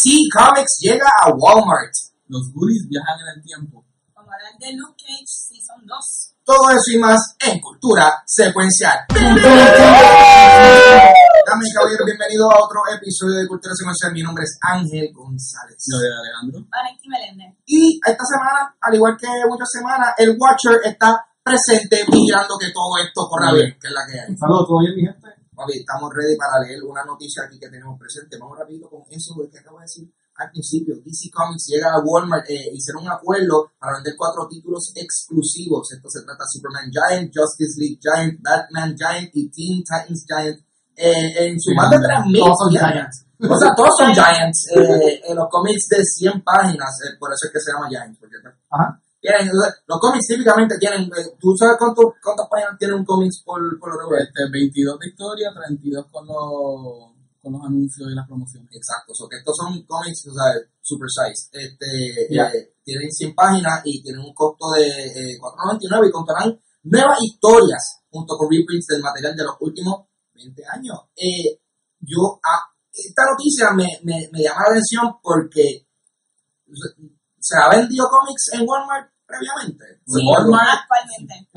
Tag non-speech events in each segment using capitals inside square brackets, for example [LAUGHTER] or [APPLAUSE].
DC Comics llega a Walmart. Los goodies viajan en el tiempo. Vamos a hablar de Luke Cage Season 2. Todo eso y más en Cultura Secuencial. Dame caballero, bienvenido a otro episodio de Cultura Secuencial. Mi nombre es Ángel González. Yo de Alejandro. Valentín Meléndez. Y esta semana, al igual que muchas semanas, el Watcher está presente vigilando que todo esto corra bien, que es la que hay. Saludos, ¿todo bien, mi gente? Papi, estamos ready para leer una noticia aquí que tenemos presente. Vamos rápido con eso que acabo de decir al principio. DC Comics llega a Walmart, eh, hicieron un acuerdo para vender cuatro títulos exclusivos. Esto se trata de Superman Giant, Justice League Giant, Batman Giant y Teen Titans Giant. Eh, en su Sí, más de mira, 3.000 todos son. Giants. O sea, todos son [LAUGHS] Giants. eh, en los cómics de 100 páginas, eh, por eso es que se llama Giants. Porque, Ajá. Tienen, los cómics típicamente tienen, eh, ¿tú sabes cuánto, cuántas páginas tiene un cómics por, por lo regular? Este, 22 de historia, 32 con los, con los anuncios y las promociones. Exacto, so que estos son cómics, o sea, super size. Este, eh, tienen 100 páginas y tienen un costo de eh, 4.99 y contarán nuevas historias junto con reprints del material de los últimos 20 años. Eh, yo, ah, esta noticia me, me, me llama la atención porque se- ha vendido cómics en Walmart previamente. Sí, Walmart actualmente.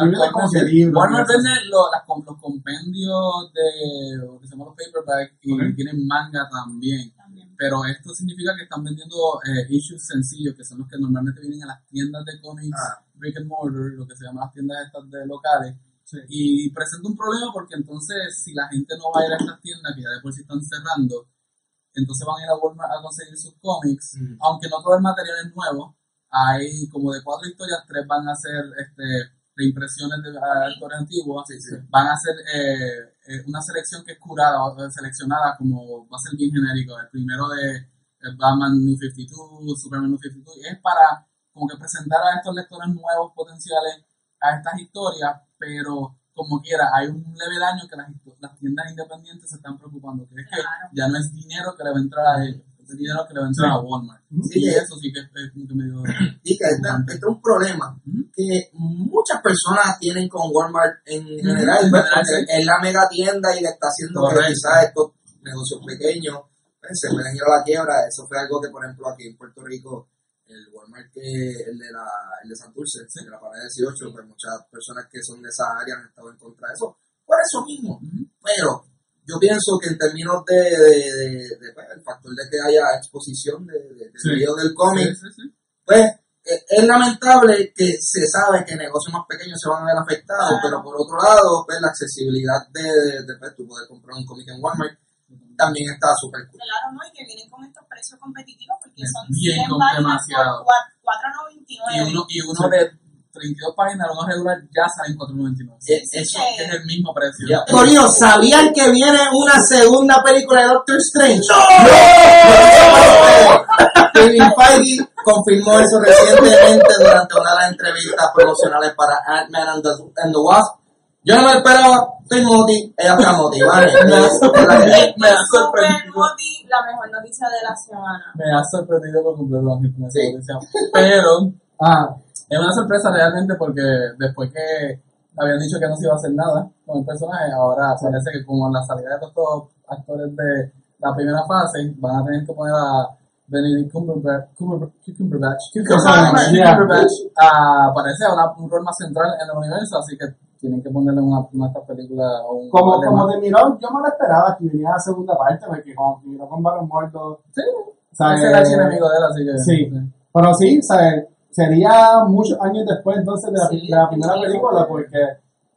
Walmart vende lo- las com- los compendios de lo que se llaman los paperback y tienen manga también. También. Pero esto significa que están vendiendo eh, issues sencillos, que son los que normalmente vienen a las tiendas de cómics, Ah. brick and mortar, lo que se llama las tiendas estas de locales. Sí. Y presenta un problema porque entonces si la gente no va a ir a estas tiendas que ya de por sí están cerrando, entonces van a ir a Walmart a conseguir sus cómics, Mm. aunque no todo el material es nuevo, hay como de cuatro historias, tres van a ser este, reimpresiones de ah, autores antiguos, Sí, sí. van a ser eh, eh, una selección que es curada o seleccionada como va a ser bien genérico, el primero de eh, Batman New 52, Superman New 52, y es para como que presentar a estos lectores nuevos potenciales a estas historias, pero como quiera, hay un leve daño que las, tiendas independientes se están preocupando, que es que Claro. ya no es dinero que le va a entrar a ellos, es dinero que le va a entrar Sí. a Walmart. Sí, y que- eso sí que es, es como que medio... [CLEARS THROAT] Y que este, este es un problema que muchas personas tienen con Walmart en general, en pues, general, porque sí. es la mega tienda y le está haciendo que Correcto. quizás estos negocios pequeños pues, se pueden ir a la quiebra. Eso fue algo que, por ejemplo, aquí en Puerto Rico, el Walmart, que el de, la, el de Santurce, de la parada 18, pues muchas personas que son de esa área han estado en contra de eso. Por eso mismo. Pero yo pienso que en términos de, de, de- de, pues, el factor de que haya exposición de, de, del Sí. video del cómic, Sí, sí, sí. pues eh, es lamentable que se sabe que negocios más pequeños se van a ver afectados, pero por otro lado, pues la accesibilidad de, de, de, pues, poder comprar un cómic en Walmart también está súper cool. Claro, ¿no? Y que vienen con estos precios competitivos porque Es son bien 100 con páginas demasiado. por cua- Y 4.99. uno, y uno de 32 páginas, uno regular, ya sale en 4.99. Eh, Sí, eso, que- es el mismo precio. ya. Corillo, ¿sabían que viene una segunda película de Doctor Strange? ¡No! Kevin Feige confirmó eso recientemente durante una de las entrevistas promocionales para Ant-Man and the, and the Wasp. Yo no me esperaba, estoy moti, ella está [LAUGHS] es la que- me ha sorprendido. La mejor noticia de la semana. Me ha sorprendido por completo con esa Sí. Pero [LAUGHS] Ah, es una sorpresa realmente porque después que habían dicho que no se iba a hacer nada con el personaje, ahora parece que como la salida de todos estos actores de la primera fase, van a tener que poner a Benedict Cumberbatch, Cumberbatch, Cumberbatch, Cumberbatch, Cumberbatch, a aparecer a una- un rol más central en el universo, así que tienen que ponerle una, una de estas películas o un como, como más. terminó, yo me lo esperaba que viniera la segunda parte, porque como terminó con Baron Muerto, Sí, ¿sabes? ese era el enemigo de él, así que Sí. Pero sí, ¿sabes? Sería muchos años después entonces de la, Sí, de la primera sí. película, porque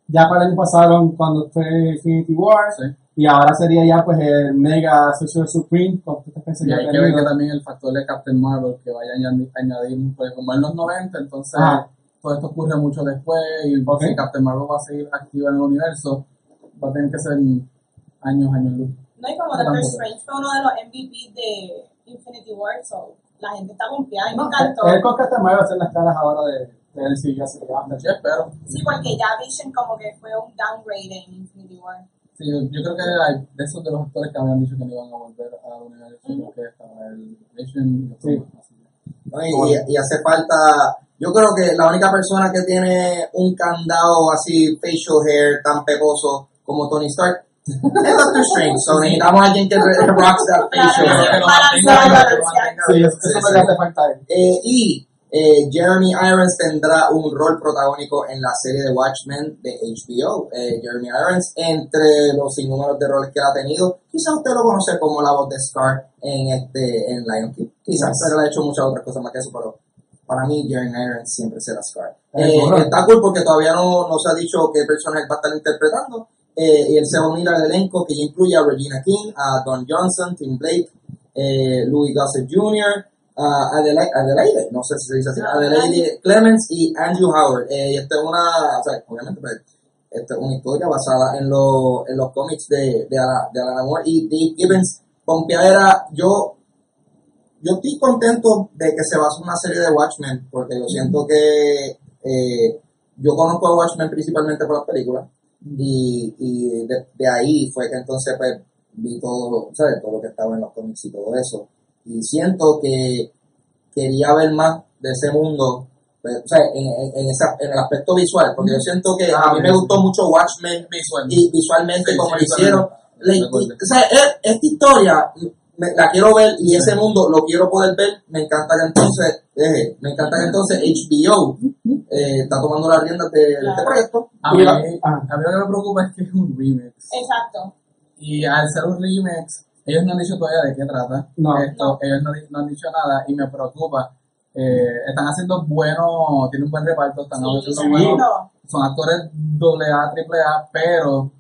ya para el año pasado cuando fue Infinity War, y ahora sería ya pues el Mega Social Supreme, con Y que hay ha que ver que también el factor de Captain Marvel que vaya a añadir pues como en los 90, entonces Ah. Todo esto ocurre mucho después y Ok. si Captain Marvel va a seguir activa en el universo, va a tener que ser años, años luz. No, y como Doctor. Strange fue uno de los MVP de Infinity War, so la gente está confiada y me No, encantó. él con que va a hacer las caras ahora de, de él sí, ya se le va a Yo espero. Sí, porque ya Vision como que fue un downgrade en Infinity War. Sí, yo, creo que hay de esos de los actores que habían dicho que no iban a volver al universo, Ujú. porque estaba el Vision y los Sí. que- y- y hace falta, yo creo que la única persona que tiene un candado así, facial hair tan pegoso como Tony Stark, Es Doctor Strange, so necesitamos a alguien que rocks that facial. Sí, eso, hace falta ahí. Eh, y eh, Jeremy Irons tendrá un rol protagónico en la serie de Watchmen de HBO. Eh, Jeremy Irons, entre los sinnúmeros de roles que él ha tenido, quizás usted lo conoce como la voz de Scar en este en Lion King. Quizás, Yes. pero él ha hecho muchas otras cosas más que eso, pero para mí Jeremy Irons siempre será Scar. Eh, Eh, está cool porque todavía no, no se ha dicho qué personaje va a estar interpretando. Eh, y él se va a unir al elenco que ya incluye a Regina King, a Don Johnson, Tim Blake, eh, Louis Gossett Jr., a Adelaide, Adelaide, no sé si se dice así, Adelaide Clemens y Andrew Howard. Eh, y esta es una, o sea, obviamente, pues, esta es una historia basada en, los en los cómics de, de, Ala- de Alan Moore y Dave Gibbons. Pompeadera, yo yo estoy contento de que se base una serie de Watchmen, porque yo siento que eh, yo conozco a Watchmen principalmente por las películas, y, y de, de ahí fue que entonces pues, vi todo, ¿sabes? todo lo que estaba en los cómics y todo eso. Y siento que quería ver más de ese mundo, pues, o sea, en, en, esa- en el aspecto visual, porque yo siento que a mí me gustó mucho Watchmen Visual. y visualmente Sí, como sí, lo hicieron. visualmente. La o sea, e- esta historia me- la quiero ver y ese mundo lo quiero poder ver. Me encanta que entonces, eh, me encanta que entonces HBO eh, está tomando las riendas de, de este Claro. proyecto. A mí, a mí lo que me preocupa es que es un remix. Exacto. Y al ser un remix, ellos no han dicho todavía de qué trata. No. Esto, ellos no, han dicho nada y me preocupa. Eh, están haciendo bueno, tienen un buen reparto, están Sí, haciendo sí, bueno, no. son actores doble A, triple A, pero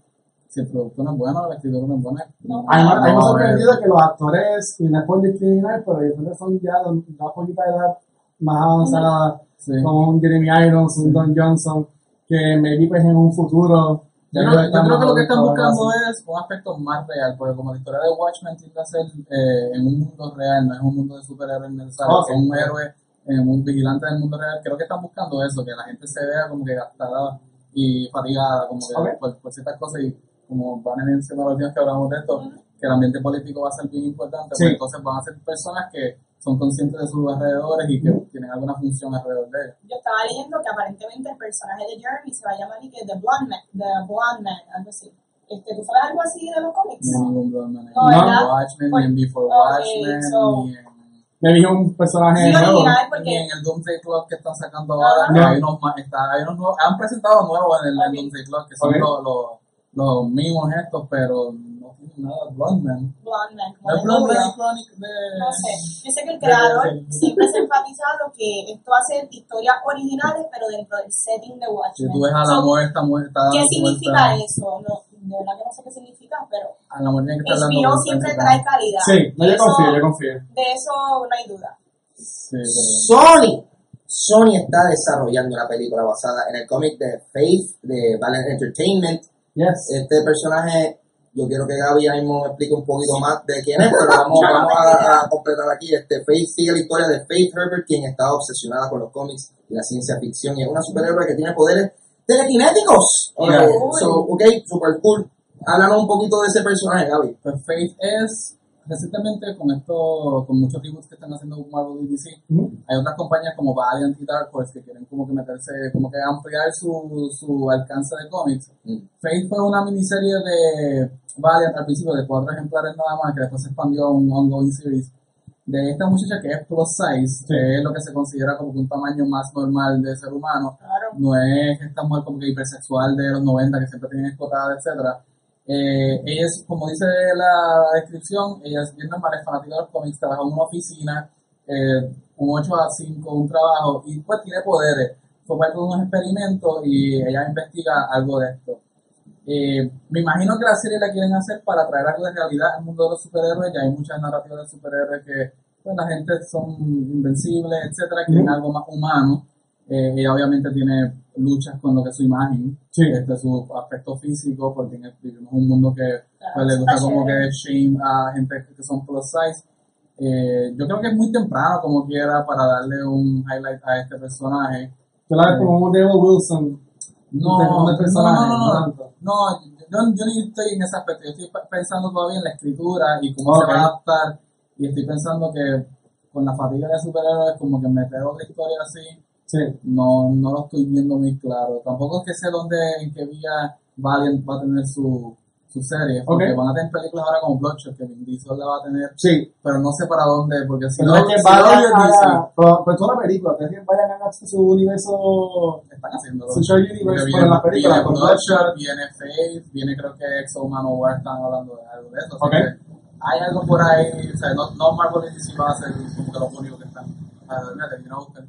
si el producto no es bueno, la escritura no es buena. No. A mí me- a mí me ha no, sorprendido que los actores, y no es por discriminar, pero yo creo que son ya de una poquita edad más avanzada, Sí. como un Jeremy Irons, un Don Johnson, que maybe pues en un futuro... Yo ellos creo, yo creo que lo que están buscando es un aspecto más real, porque como la historia de Watchmen tiende a ser eh, en un mundo real, no es un mundo de superhéroes necesarios, Ok. es un héroe, eh, un vigilante del mundo real, creo que están buscando eso, que la gente se vea como que gastada y fatigada, como que Ok. por, por ciertas cosas, y como van a mencionar los días que hablamos de esto, que el ambiente político va a ser bien importante, Sí. pues entonces van a ser personas que son conscientes de sus alrededores y que tienen alguna función alrededor de ellos. Yo estaba leyendo que aparentemente el personaje de Jeremy se va a llamar y que The Blonde Man, The Blonde Man, algo así. Este, ¿Tú sabes algo así de los cómics? No en No, en ¿verdad? Watchmen, ni en Before Ok, Watchmen, so- ni en Me dije un personaje Sí, nuevo. porque en el Doomsday Clock que están sacando ahora, Ah. hay unos, ma- está, hay unos nuevos, han presentado nuevos en el, en Ok. Doomsday Clock, que son Ok. los, los, los mismos estos, pero no tienen nada de Blondman. Blonde Man, como No. Blondman Chronic de... No sé. Yo sé que el creador siempre se ha enfatizado que esto va a ser historias originales, pero dentro del setting de Si Watchmen. tú ves a la está muerta. ¿Qué dando significa eso? No, de verdad que no sé qué significa, pero A la mujer tiene que HBO vueltas siempre trae calidad. Sí, no, yo Eso- confío, yo confío. De eso no hay duda. Sí, Sony. Sony está desarrollando una película basada en el cómic de Faith de Valiant Entertainment. Yes. Este personaje, yo quiero que Gaby ahí me explique un poquito más de quién es, pero vamos, vamos a, a completar aquí. Este Faith sigue la historia de Faith Herbert, quien está obsesionada con los cómics y la ciencia ficción. Y es una superhéroe que tiene poderes telequinéticos. Yeah. So, ok, super cool. Háblanos un poquito de ese personaje, Gaby. Pues Faith es, recientemente con esto, con muchos reboots que están haciendo Marvel y DC, hay otras compañías como Valiant y Dark Horse que quieren como que meterse, como que ampliar su, su alcance de cómics. Mm. Faith fue una miniserie de Valiant al principio de cuatro ejemplares nada más, que después se expandió a un ongoing series de esta muchacha que es plus size, que es lo que se considera como que un tamaño más normal de ser humano. Claro. No es esta mujer como que hipersexual de los 90 que siempre tienen escotada, etcétera. Eh, ella es, como dice la descripción, ella es bien normal, es fanática de los cómics, trabaja en una oficina, eh, un 8 a 5, un trabajo, y pues tiene poderes. Fue parte de unos experimentos y ella investiga algo de esto. Eh, me imagino que la serie la quieren hacer para traer algo de realidad al mundo de los superhéroes. Ya hay muchas narrativas de superhéroes que pues, la gente son invencibles, etcétera, quieren algo más humano. Eh, ella obviamente tiene luchas con lo que es su imagen, Sí. este, su aspecto físico, porque vivimos un mundo que Claro, pues, le gusta como que shame a gente que son plus size. Eh, yo creo que es muy temprano como quiera para darle un highlight a este personaje. Yo la veo como un Wilson. No, el no, personaje, no, no, no, no, yo, yo ni estoy en ese aspecto, yo estoy pe- pensando todavía en la escritura y cómo Ok. se va a adaptar y estoy pensando que con la fatiga de superhéroes como que meter otra historia así, Sí. no, no lo estoy viendo muy claro. Tampoco es que sé dónde, en qué vía Valiant va a tener su, sus series, Ok. porque van a tener películas ahora como Bloodshot, que Vin Diesel la va a tener, Sí. pero no sé para dónde, porque si Pero no, es que si vayan no, a pero, pero es una película, es que vayan a hacer su universo están haciendo su shared universe pero en la película viene Bloodshot, viene Faith, viene creo que Exo Manowar, están hablando de algo de eso, así Ok. que hay algo por ahí, o sea, no, no Marvel DC va a ser como que los únicos que están, a ver, mira, termina de buscar.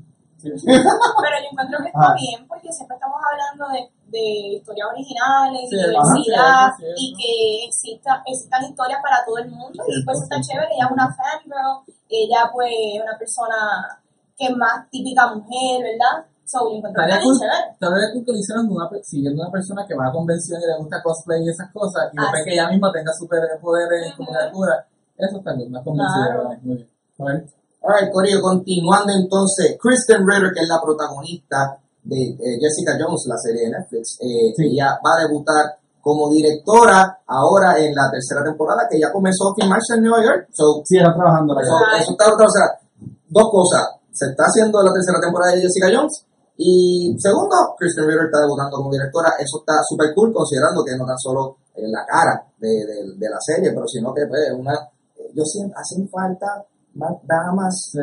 Pero yo encuentro que está bien porque siempre estamos hablando de, de historias originales y diversidad sí, y que exista, existan historias para todo el mundo y pues está chévere. Ella es una fangirl, ella pues es una persona que es más típica mujer, ¿verdad? So, yo encuentro está cool, lo hicieran de una, siguiendo una persona que va a convenciones y le gusta cosplay y esas cosas, y después que ella misma tenga superpoderes como Ujú. de cura. Eso está bien, más convencida. Claro. Muy bien. Alright, Corillo, continuando entonces, Kristen Ritter, que es la protagonista de eh, Jessica Jones, la serie de Netflix, eh, Sí. ella va a debutar como directora ahora en la tercera temporada que ya comenzó a filmarse en Nueva York. So, Sí, está trabajando la eso, está, o sea, dos cosas. Se está haciendo la tercera temporada de Jessica Jones. Y segundo, Kristen Ritter está debutando como directora. Eso está súper cool, considerando que no tan solo la cara de, de- de la serie, pero sino que pues, una, yo siento, hacen falta damas Sí.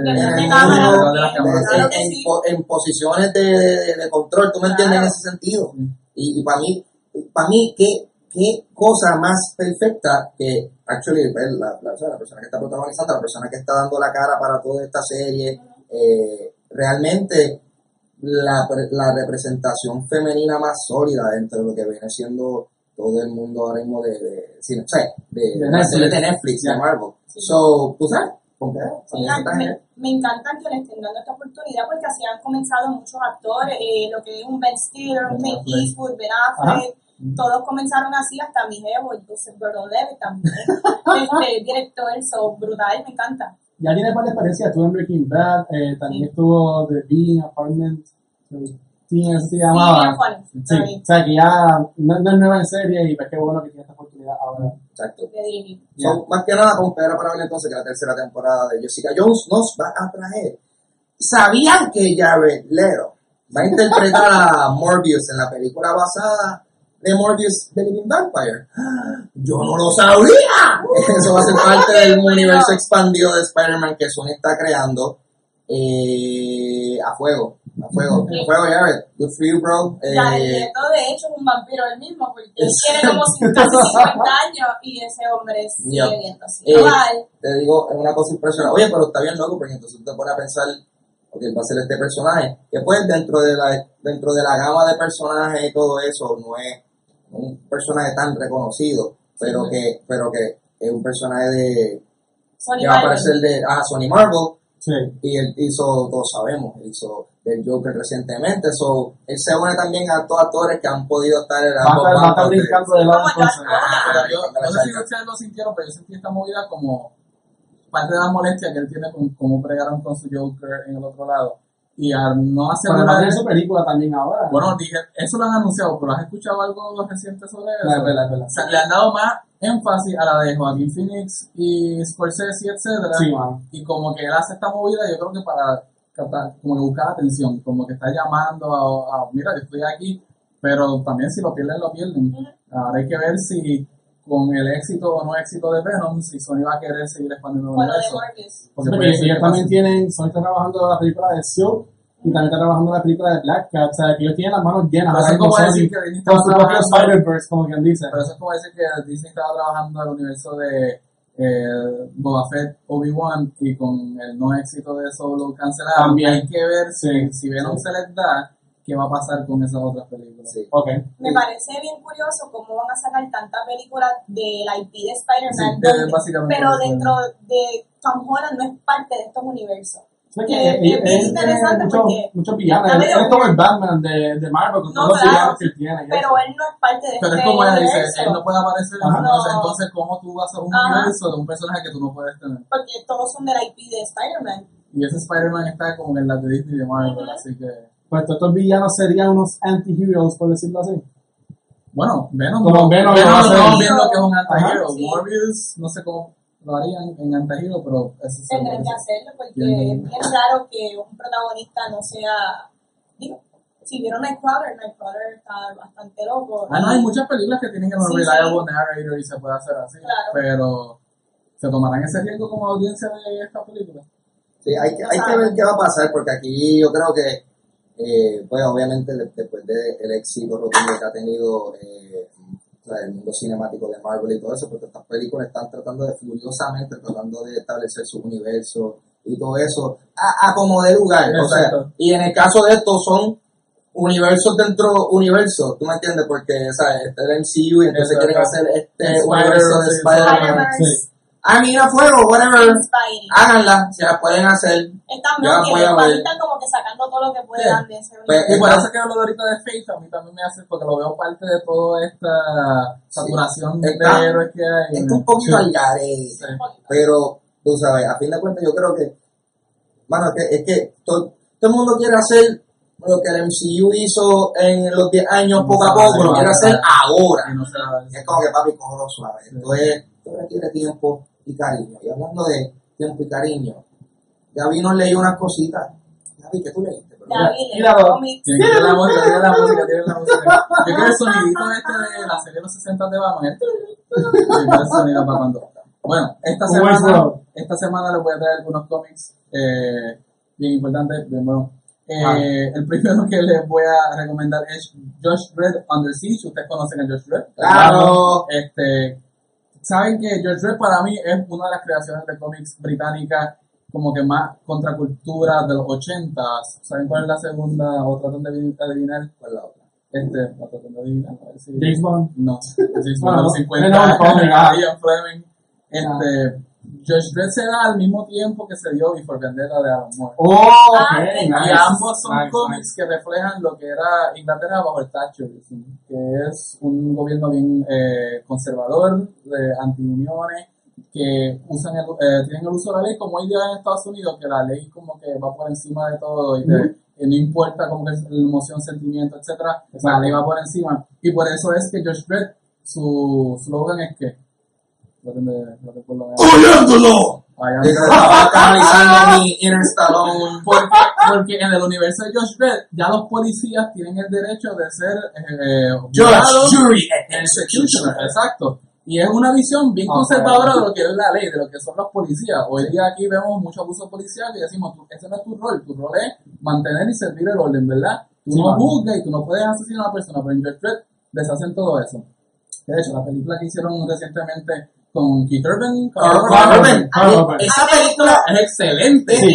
en posiciones de, de- de control, ¿tú me entiendes en ese sentido? Sí. Y, para mí, para mí, ¿qué, qué cosa más perfecta que, actually, pues, la, la, o sea, la persona que está protagonizando, la persona que está dando la cara para toda esta serie, eh, realmente la, la representación femenina más sólida dentro de lo que viene siendo todo el mundo ahora mismo de, de, de, De de de Netflix. De. Marvel. So, tú sabes, Sí, me, me encanta que le estén dando esta oportunidad porque así han comenzado muchos actores, eh, lo que es un Ben Stiller, un Ben. Eastwood, Ben Affleck, todos comenzaron así, hasta mi jevo, entonces Gordon Levitt también, [LAUGHS] este director, so brutal, me encanta. Ya tiene varias experiencias, estuvo en Breaking Bad, eh, también estuvo The Being Apartment, sí, así se Sí, llamaba. Sí, bien, o sea que ya no, no es nueva en serie y pues qué bueno que tiene esta oportunidad ahora. Exacto. de dirigir. So, más que nada, era para ver entonces que la tercera temporada de Jessica Jones nos va a traer. ¿Sabían que Jared Leto va a interpretar a [LAUGHS] Morbius en la película basada de Morbius The Living Vampire? Yo no lo sabía. Eso va a ser parte del [LAUGHS] universo expandido de Spider-Man que Sony está creando. Eh, a fuego, a fuego, a fuego, Jared. Good for you, bro. Eh, Jared de hecho, es un vampiro él mismo, porque él tiene como [LAUGHS] casi 50 años y ese hombre sigue Yep. viendo así. Eh, Igual, te digo, es una cosa impresionante. Oye, pero está bien loco, porque entonces tú te pones a pensar, ok, va a ser este personaje, que pues dentro de la, dentro de la gama de personajes y todo eso, no es un personaje tan reconocido, pero que, pero que es un personaje de, Sony que va a Marvel. aparecer de, ah, Sony Marvel, Sí. y él hizo, todos sabemos, hizo del Joker recientemente, so, él se une también a todos actores que han podido estar en Va a estar, va a estar de- brincando de lado. Josh Pero yo, Ah, no sé si ustedes lo sintieron, pero yo sentí esta movida como parte de la molestia que él tiene con cómo pregaron con su Joker en el otro lado. Y al no Pero va a asegurar... tener su película también ahora. Bueno, dije, eso lo han anunciado, pero ¿has escuchado algo reciente sobre eso? Verdad, es verdad. O sea, le han dado más énfasis a la de Joaquín Phoenix y Scorsese, etcétera. Sí, man. Y como que él hace esta movida, yo creo que para captar- como que buscar atención, como que está llamando a, a, mira, yo estoy aquí, pero también si lo pierden, lo pierden. Ahora hay que ver si con el éxito o no éxito de Venom, si Sony va a querer seguir expandiendo el universo. Porque Porque ellos también tienen, Sony está trabajando en la película de Silk y también está trabajando en la película de Black Cat, o sea que ellos tienen las manos llenas. Pero eso es como decir que Disney estaba trabajando- Spider-Verse, como quien dice. Pero eso es como decir que Disney estaba trabajando en el universo de eh, Boba Fett, Obi-Wan y con el no éxito de Solo cancelado. También. Hay que ver si, Sí, si Venom sí. se les da, qué va a pasar con esas otras películas. Sí. Me parece bien curioso cómo van a sacar tantas películas del IP de Spider-Man, pero eso. dentro de Tom Holland no es parte de estos universos. Es interesante porque Él, es como el Batman de, de Marvel, con No, todos los claro. villanos que él tiene. pero él no es parte de Pero este es como ella dice, él no puede aparecer, Ajá. entonces, No. entonces ¿cómo tú vas a un Ajá. universo de un personaje que tú no puedes tener? porque todos son del IP de Spider-Man. Y ese Spider-Man está como en las de Disney de Marvel, así que... Pues todos estos villanos serían unos anti-heroes, por decirlo así. Bueno, Venom, Como no, Venom Venom hacer. viendo que es un anti-hero. Morbius, no sé cómo lo harían en anti-hero, pero eso. Tendrán que hacerlo porque Bien. es bien raro que un protagonista no sea, digo, Si vieron Nightcrawler, Nightcrawler está bastante loco. Ah, no, hay muchas películas que tienen el Sí, reliable sí. narrator y se puede hacer así. Claro. Pero, ¿se tomarán ese riesgo como audiencia de esta película? Sí, hay que, hay que ver qué va a pasar, porque aquí yo creo que, eh, pues obviamente de- después del éxito rotundo que ha tenido eh, o sea, el mundo cinemático de Marvel y todo eso, porque estas películas están tratando de furiosamente, tratando de establecer su universo y todo eso, a, a como de lugar. O sea, y en el caso de estos son universos dentro universos, ¿tú me entiendes? Porque, ¿sabes? Este es el MCU y entonces quieren hacer este El universo de Spider-Man, Spider-Man. Ah, mira, fuego, whatever. Háganla, se la pueden hacer. Están bien, están como que sacando todo lo que puedan de ese Pues, Y por Está- eso que hablo de ahorita de Faith, a mí también me hace, porque lo veo parte de toda esta saturación Está- de héroes que hay. Está un poquito Sí. al garete. Sí. Pero, tú sabes, a fin de cuentas, yo creo que, bueno, es que, es que todo, todo el mundo quiere hacer lo que el MCU hizo en los 10 años No poco a poco, lo quiere hacer. ahora. No Es como que papi, cógelo suave. Entonces, requiere tiempo y cariño. Y hablando de tiempo y cariño, Gaby nos leyó unas cositas. Gaby, ¿qué tú leíste? David, Mira, el lo- cómic. Tiene la música, tiene la música, tiene la música. [LAUGHS] Yo quiero el sonidito este de la serie de los 60 de Batman. el sonido para cuando. Bueno, esta semana, esta semana les voy a traer algunos cómics eh, bien importantes, bien buenos. Eh, Ah. El primero que les voy a recomendar es Josh Dredd Under Siege. Ustedes conocen a Josh Dredd. Claro. Este, saben que George Dredd para mí es una de las creaciones de cómics británicas como que más contracultura de los 80. ¿Saben cuál es la segunda? O tratan de adiv- adivinar cuál es la otra. Este, la tratan de adivinar. A ver si- James Bond. No, [LAUGHS] James Bueno, Bond no, 50 no, no, ah. Ian Fleming. Este, George Dredd se da al mismo tiempo que se dio Before Vendetta de Alan Moore. Oh, Ah, ok, y nice. ambos son Nice, cómics nice. que reflejan lo que era Inglaterra bajo el Thatcherism, que es un gobierno bien eh, conservador, de antiuniones, que usan el, eh, tienen el uso de la ley como hoy día en Estados Unidos, que la ley como que va por encima de todo y, te- y no importa como que es la emoción, sentimiento, etcétera, la ley va por encima. Y por eso es que George Dredd, su slogan es que ¡Oyéndolo! Estaba canalizando mi inner Stallone. porque, porque en el universo de Josh Dredd ya los policías tienen el derecho de ser eh. Judge, jury, executioner. Exacto. Y es una visión bien conservadora de lo que es la ley, de lo que son los policías. Hoy día aquí vemos mucho abuso policial y decimos, ese no es tu rol, tu rol es mantener y servir el orden, ¿verdad? Tú Sí, no juzgas y tú no puedes asesinar a una persona, pero en George Dredd deshacen todo eso. De hecho, la película que hicieron recientemente con Keith Urban, Carl Carl Urban. Esa película es excelente. Sí, es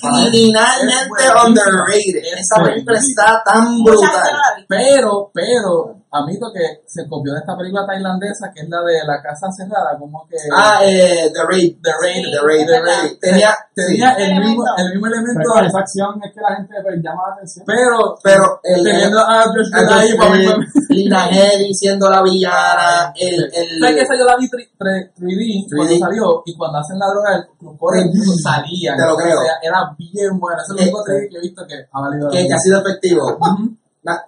criminalmente underrated. Es Esa película está tan brutal. Pero, pero, admito que se copió de esta película tailandesa que es la de la casa cerrada, como que Ah, eh, The Raid. The Raid, Sí, The Raid, The. Raid. Tenía, tenía sí, el mismo, Elemento. el mismo elemento, Pero esa acción es que la gente pues, llama la atención. pero, pero el, teniendo a Josh el- ahí, para mí, el- Lina Headey siendo la villana, el, el, ¿Sabes que esa yo la vi 3, 3D, cuando 3D. salió? Y cuando hacen la droga, los cores salían. Te lo O sea, creo. era bien bueno. Eso es lo único 3D que he visto que ha valido la que, ha sido efectivo. La-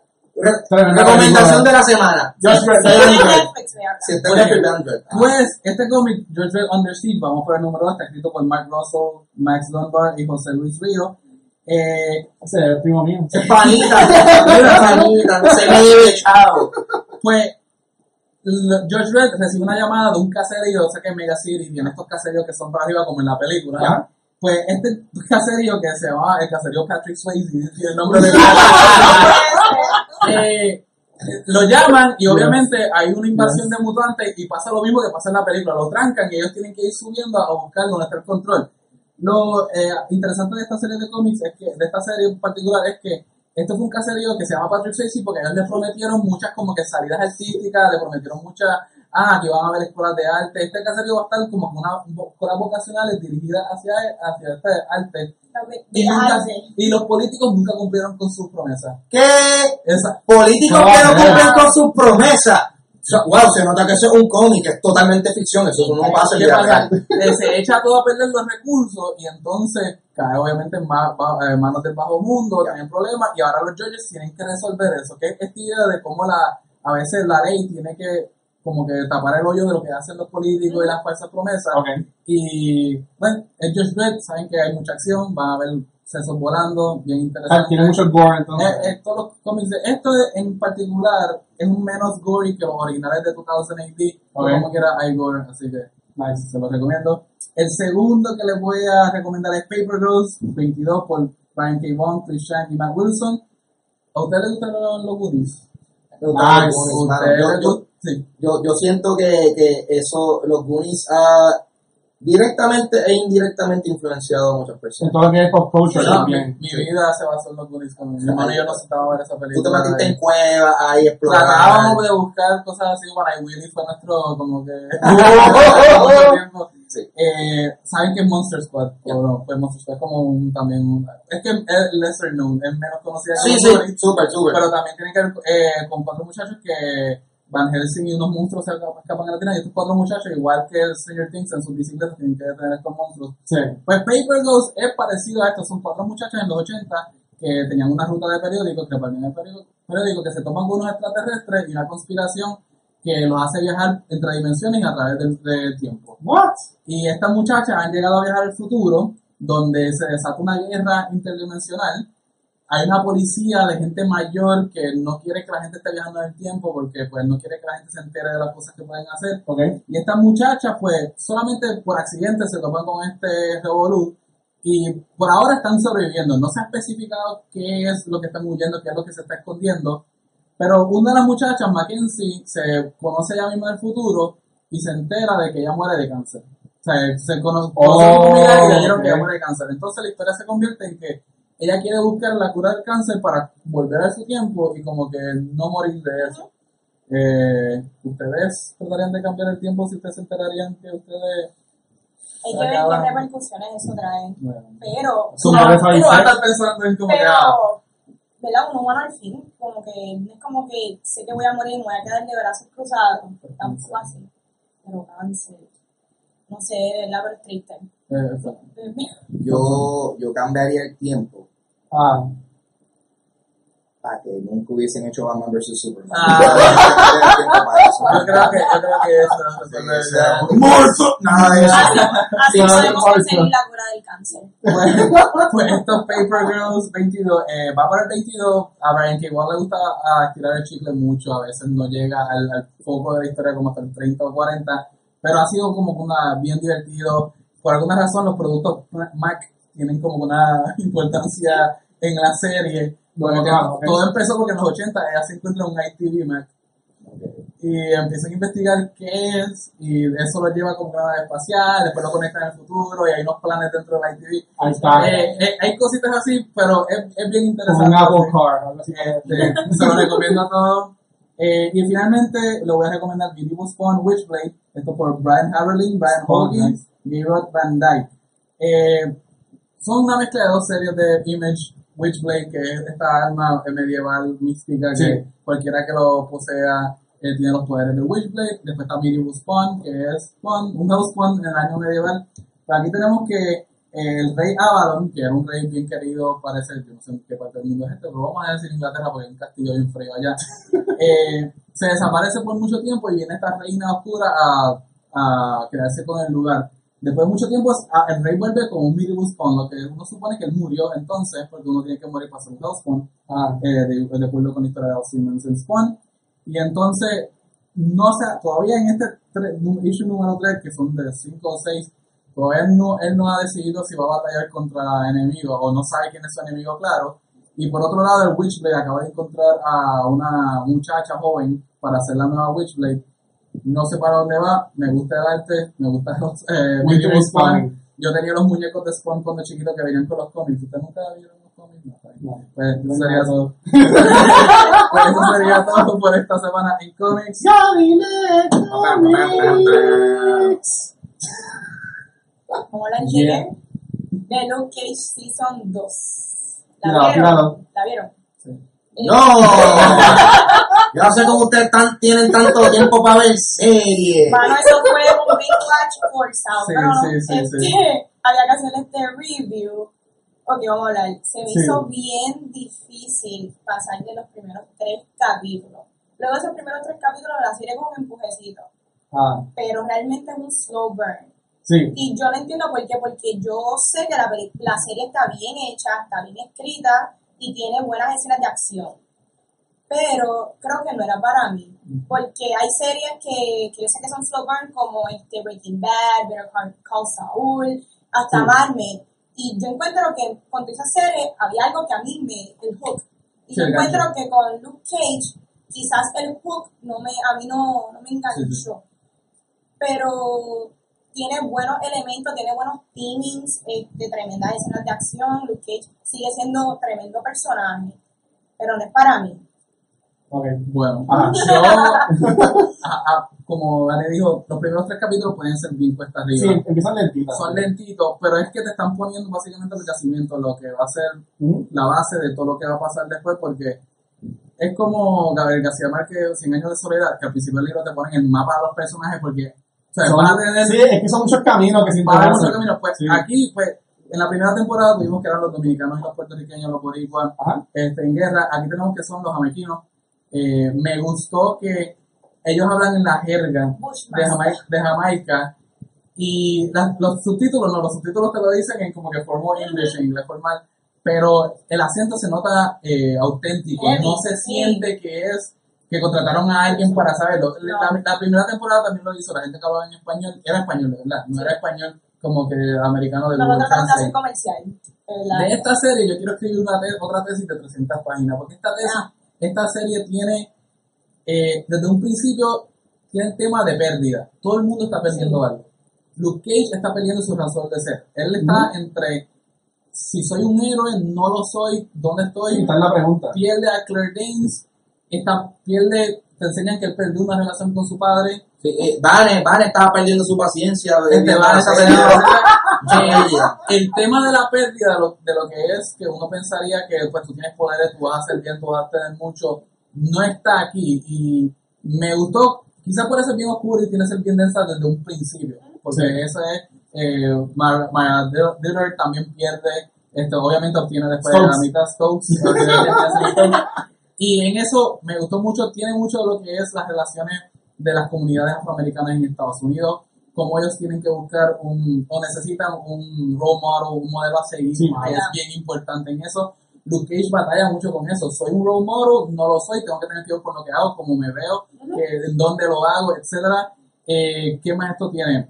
recomendación de la semana. En en. Ah. Pues, este cómic, George Dredd Under Siege, vamos por el número 2, está escrito por Mark Russell, Max Dunbar y José Luis Río. Eh, Ese es el primo mío. Es panita, [LAUGHS] es panita, no se me debe chao. pues, George Dredd recibe una llamada de un caserío, sé que en Mega City tiene estos caseríos que son para arriba como en la película. Ya. Pues este caserío que se llama el caserío Patrick Swayze, y el nombre de [LAUGHS] eh, lo llaman y obviamente hay una invasión de mutantes y pasa lo mismo que pasa en la película, lo trancan y ellos tienen que ir subiendo a buscar donde está el control. Lo eh, interesante de esta serie de cómics es que, de esta serie en particular, es que esto fue un caserío que se llama Patrick Swayze porque ellos le prometieron muchas como que salidas artísticas, le prometieron muchas, ah, que van a haber escuelas de arte. Este caserío va a estar como una escuelas vocacionales dirigidas hacia, hacia este arte. Y, nunca- y los políticos nunca cumplieron con sus promesas. ¿Qué Esa, políticos No, que no cumplen con sus promesas? O sea, wow, se nota que eso es un cómic, es totalmente ficción, eso no pasa en. Eh, [LAUGHS] se echa todo a perder los recursos y entonces cae obviamente en ma- eh, manos del bajo mundo, tienen problemas y ahora los judges tienen que resolver eso, que es esta idea de cómo la, a veces la ley tiene que como que tapar el hoyo de lo que hacen los políticos y las falsas promesas Ok. y bueno, Judge Dredd saben que hay mucha acción, van a haber sesos volando, bien Ah, interesante. Tiene mucho gore Eh, entonces. eh, todos los cómics de- esto en particular es un menos gory que los originales de 2000 AD, o Ok. como quiera hay gore, así que Nice. se los recomiendo. El segundo que les voy a recomendar es Paper Girls 22 por Brian K. Vaughan, Chris Shank y Matt Wilson. ¿A ustedes les gustan los, Goonies? Ah, Nice. Goonies, mano. ¿Ustedes Yo, yo, sí. yo, yo siento que, que eso, los Goonies ha directamente e indirectamente influenciado a muchas En personas. todo lo que es pop culture No, mi, también. mi vida se basó en los Goonies. Con mi hermano y yo nos sentábamos a ver esa Tú te película. metiste en cuevas, ahí explorar. Tratábamos de buscar cosas así, bueno, y Willy fue nuestro, como que... [LAUGHS] [LAUGHS] Sí. Eh, ¿Saben qué es Monster Squad? O no, pues Monster Squad es como un, también un... Es que es lesser known, es menos conocida que Sí, sí, súper, súper. pero también tiene que ver eh, con cuatro muchachos que Van Helsing y unos monstruos se escapan a la tienda y estos cuatro muchachos, igual que Stranger Things en sus bicicletas, tienen que detener estos monstruos. Sí. Pues Paper Ghost es parecido a esto, son cuatro muchachos en los 80 que tenían una ruta de periódicos, que partían el periódico, periódico, que se toman con unos extraterrestres y una conspiración que los hace viajar entre dimensiones y a través del, del tiempo. What? Y estas muchachas han llegado a viajar al futuro, donde se desata una guerra interdimensional. Hay una policía de gente mayor que no quiere que la gente esté viajando en el tiempo porque pues no quiere que la gente se entere de las cosas que pueden hacer. Ok. Y estas muchachas, pues, solamente por accidente se topan con este revolú y por ahora están sobreviviendo. No se ha especificado qué es lo que están huyendo, qué es lo que se está escondiendo. Pero una de las muchachas, Mackenzie, se conoce ella misma del futuro y se entera de que ella muere de cáncer. O sea, se conoce Oh, y le dijeron que ella muere de cáncer. Entonces la historia se convierte en que ella quiere buscar la cura del cáncer para volver a su tiempo y como que no morir de eso. Eh, ¿Ustedes tratarían de cambiar el tiempo si ustedes se enterarían que ustedes... Hay que ver qué repercusiones eso trae. Bueno, Pero, Su madre no estar pensando en como que... ah, pero, ¿verdad? Uno humano al fin, como que no es como que sé que voy a morir y me voy a quedar de brazos cruzados, tan fácil. Pero cáncer, no sé, verdad, pero es triste. eh. Yo, yo cambiaría el tiempo Ah. Para que nunca hubiesen hecho Batman vs Superman. Ah. [LAUGHS] Yo creo que, yo creo que eso, eso es O sea, lo- ¡Morpho! Nada de eso. Así, así Sí, podemos conseguir la cura del cáncer. pues, pues estos Paper Girls 22, eh, va para el 22, a Brian que igual le gusta a estirar el chicle mucho, a veces no llega al, al foco de la historia como hasta el 30 o 40, pero ha sido como una bien divertido. Por alguna razón los productos Mac tienen como una [LAUGHS] importancia en la serie. Ah, ok. Todo empezó porque en los 80 ella se encuentra un ITV Mac y empiezan a investigar qué es y eso lo lleva como una nave espacial, después lo conectan en el futuro y hay unos planes dentro del ITV. Ahí está. Eh, eh, hay cositas así, pero es, es bien interesante. un Apple Car. Este, se lo recomiendo a todos. Eh, y finalmente lo voy a recomendar Beautiful Spawn Witchblade, esto por Brian Haverling, Brian Oh, Hawkins, Gabriel Van Dyke. Eh, son una mezcla de dos series de Image Witchblade, que es esta arma medieval mística Sí. que cualquiera que lo posea eh, tiene los poderes del Witchblade. Después está Medieval Spawn, que es Spawn, un Hellspawn en el año medieval. Pero aquí tenemos que eh, el rey Avalon, que era un rey bien querido, parece, yo no sé en qué parte del mundo es este, pero vamos a decir Inglaterra porque hay un castillo bien frío allá, [LAUGHS] eh, se desaparece por mucho tiempo y viene esta reina oscura a, a quedarse con el lugar. Después de mucho tiempo, a- el rey vuelve como un medieval spawn, lo que uno supone que él murió entonces, porque uno tiene que morir para ser un Hellspawn Ah. eh, de, de acuerdo con la historia de Simmons en Spawn. Y entonces, no sé, todavía en este tre- issue número 3, que son de 5 o 6, todavía no, él no ha decidido si va a batallar contra enemigos o no sabe quién es su enemigo, claro. Y por otro lado, el Witchblade acaba de encontrar a una muchacha joven para hacer la nueva Witchblade. No sé para dónde va, me gusta el arte, me gusta [LAUGHS] los eh, Spawn. coming. Yo tenía los muñecos de Spawn cuando chiquito que venían con los cómics. ¿Ustedes nunca vieron los cómics? No. No. Pues eso sería todo. [LAUGHS] pues eso sería todo por esta semana en cómics. Como la Yeah. de Luke Cage Season 2. ¿La Tíralo, vieron? ¿La vieron? ¡No! Yo no sé cómo ustedes tan- tienen tanto tiempo para ver series. Mano, eso fue un big watch forzado. Sí, pero no, sí, sí, este, sí. había que hacer este review. Ok, vamos a hablar. Se me Sí. hizo bien difícil pasar de los primeros tres capítulos. Luego de esos primeros tres capítulos la serie con un empujecito. Ah. Pero realmente es un slow burn. Sí. Y yo no entiendo por qué, porque yo sé que la, la serie está bien hecha, está bien escrita y tiene buenas escenas de acción. Pero creo que no era para mí. Porque hay series que, que yo sé que son burn, como este Breaking Bad, Better Call Saul, hasta Sí. Marvel. Y yo encuentro que con esa serie había algo que a mí me, el hook. Y Sí, yo encuentro gancho. que con Luke Cage, quizás el hook no me, a mí no, no me enganchó sí. pero tiene buenos elementos, tiene buenos teamings, eh, de tremendas escenas de acción. Luke Cage sigue siendo tremendo personaje, pero no es para mí. Ok. Bueno, Ajá. yo, a- a- como Ale dijo, los primeros tres capítulos pueden ser bien cuesta Sí, arriba. empiezan lentitas. Son lentitos, pero es que te están poniendo básicamente el yacimiento, lo que va a ser la base de todo lo que va a pasar después, porque es como Gabriel García Márquez, 100 años de soledad, que al principio del libro te ponen el mapa de los personajes, porque o sea, Son- van a tener sí, es que son muchos caminos que se Va a haber interhacen. muchos caminos. Pues Sí. aquí, pues, en la primera temporada tuvimos que eran los dominicanos y los puertorriqueños, los boricuas, este, en guerra. Aquí tenemos que son los jamaiquinos. Eh, me gustó que ellos hablan en la jerga de. Jamaica, de Jamaica y la- los subtítulos, no, los subtítulos te lo dicen en como que formal English, en inglés formal, pero el acento se nota eh, auténtico, no se siente que es que contrataron a alguien para saberlo. La, la primera temporada también lo hizo, la gente que hablaba en español, era español, ¿verdad? No era español como que americano de Google Translate. comercial. ¿verdad? De esta serie yo quiero escribir una te- otra tesis de 300 páginas, porque esta tesis, Ah. esta serie tiene, eh, desde un principio, tiene el tema de pérdida. Todo el mundo está perdiendo Sí. algo. Luke Cage está perdiendo su razón de ser. Él está entre, si soy un héroe, no lo soy, ¿dónde estoy? Está en la pregunta. Pierde a Claire Danes, está, pierde, te enseñan que él perdió una relación con su padre. Sí, eh, Vane, Vane estaba perdiendo su paciencia. Este está perdiendo el tema de la pérdida, de lo, de lo que es que uno pensaría que pues tú tienes poderes, tú vas a hacer bien, tú vas a tener mucho, no está aquí. Y me gustó, quizás puede ser bien oscuro y tiene ser bien densa desde un principio, porque eso es, eh, Mara Mara Dillard también pierde, este, obviamente obtiene después de la Stokes. mitad Stokes, Stokes. [LAUGHS] y en eso me gustó mucho, tiene mucho de lo que es las relaciones de las comunidades afroamericanas en Estados Unidos, cómo ellos tienen que buscar un, o necesitan un role model, un modelo a seguir, Sí, que es bien importante en eso. Luke Cage batalla mucho con eso. Soy un role model, no lo soy, tengo que tener ver con lo que hago, cómo me veo, que, en dónde lo hago, etcétera. Eh, ¿Qué más esto tiene?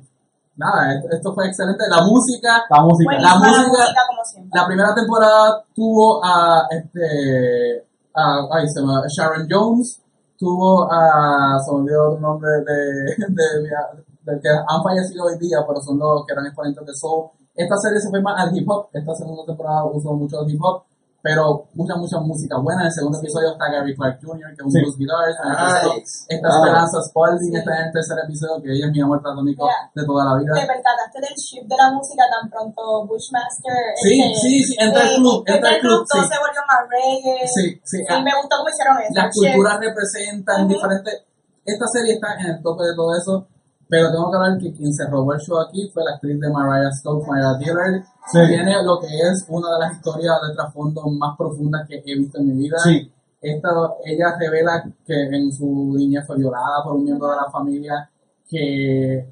Nada, esto, esto fue excelente. La música, La música. La la música- música, como la primera temporada tuvo a este a, ay, se llama Sharon Jones, tuvo a se me olvidó otro nombre de, [LAUGHS] de, de que han fallecido hoy día, pero son los que eran exponentes de soul. Esta serie se fue más al hip hop, esta segunda temporada usó mucho hip hop, pero mucha, mucha música buena. En el segundo episodio está Gary Clark Jr., que es un Sí. blues guitarist. En el tercero. Está Wow. Esperanza Spalding, Sí. está en el tercer episodio, que ella es mi amor platónico Yeah. de toda la vida. Te percataste del shift de la música tan pronto Bushmaster. Sí, este, sí, sí, entra al eh, club, entra al club, todo sí. se volvió más reggae. Sí, sí. Y me gustó cómo hicieron eso. las el culturas representan diferentes. Esta serie está en el tope de todo eso, pero tengo que hablar que quien se robó el show aquí fue la actriz de Mariah Stokes, Mariah Dillard. Sí. Tiene lo que es una de las historias de trasfondo más profundas que he visto en mi vida. Sí. Esta, ella revela que en su niñez fue violada por un miembro de la familia, que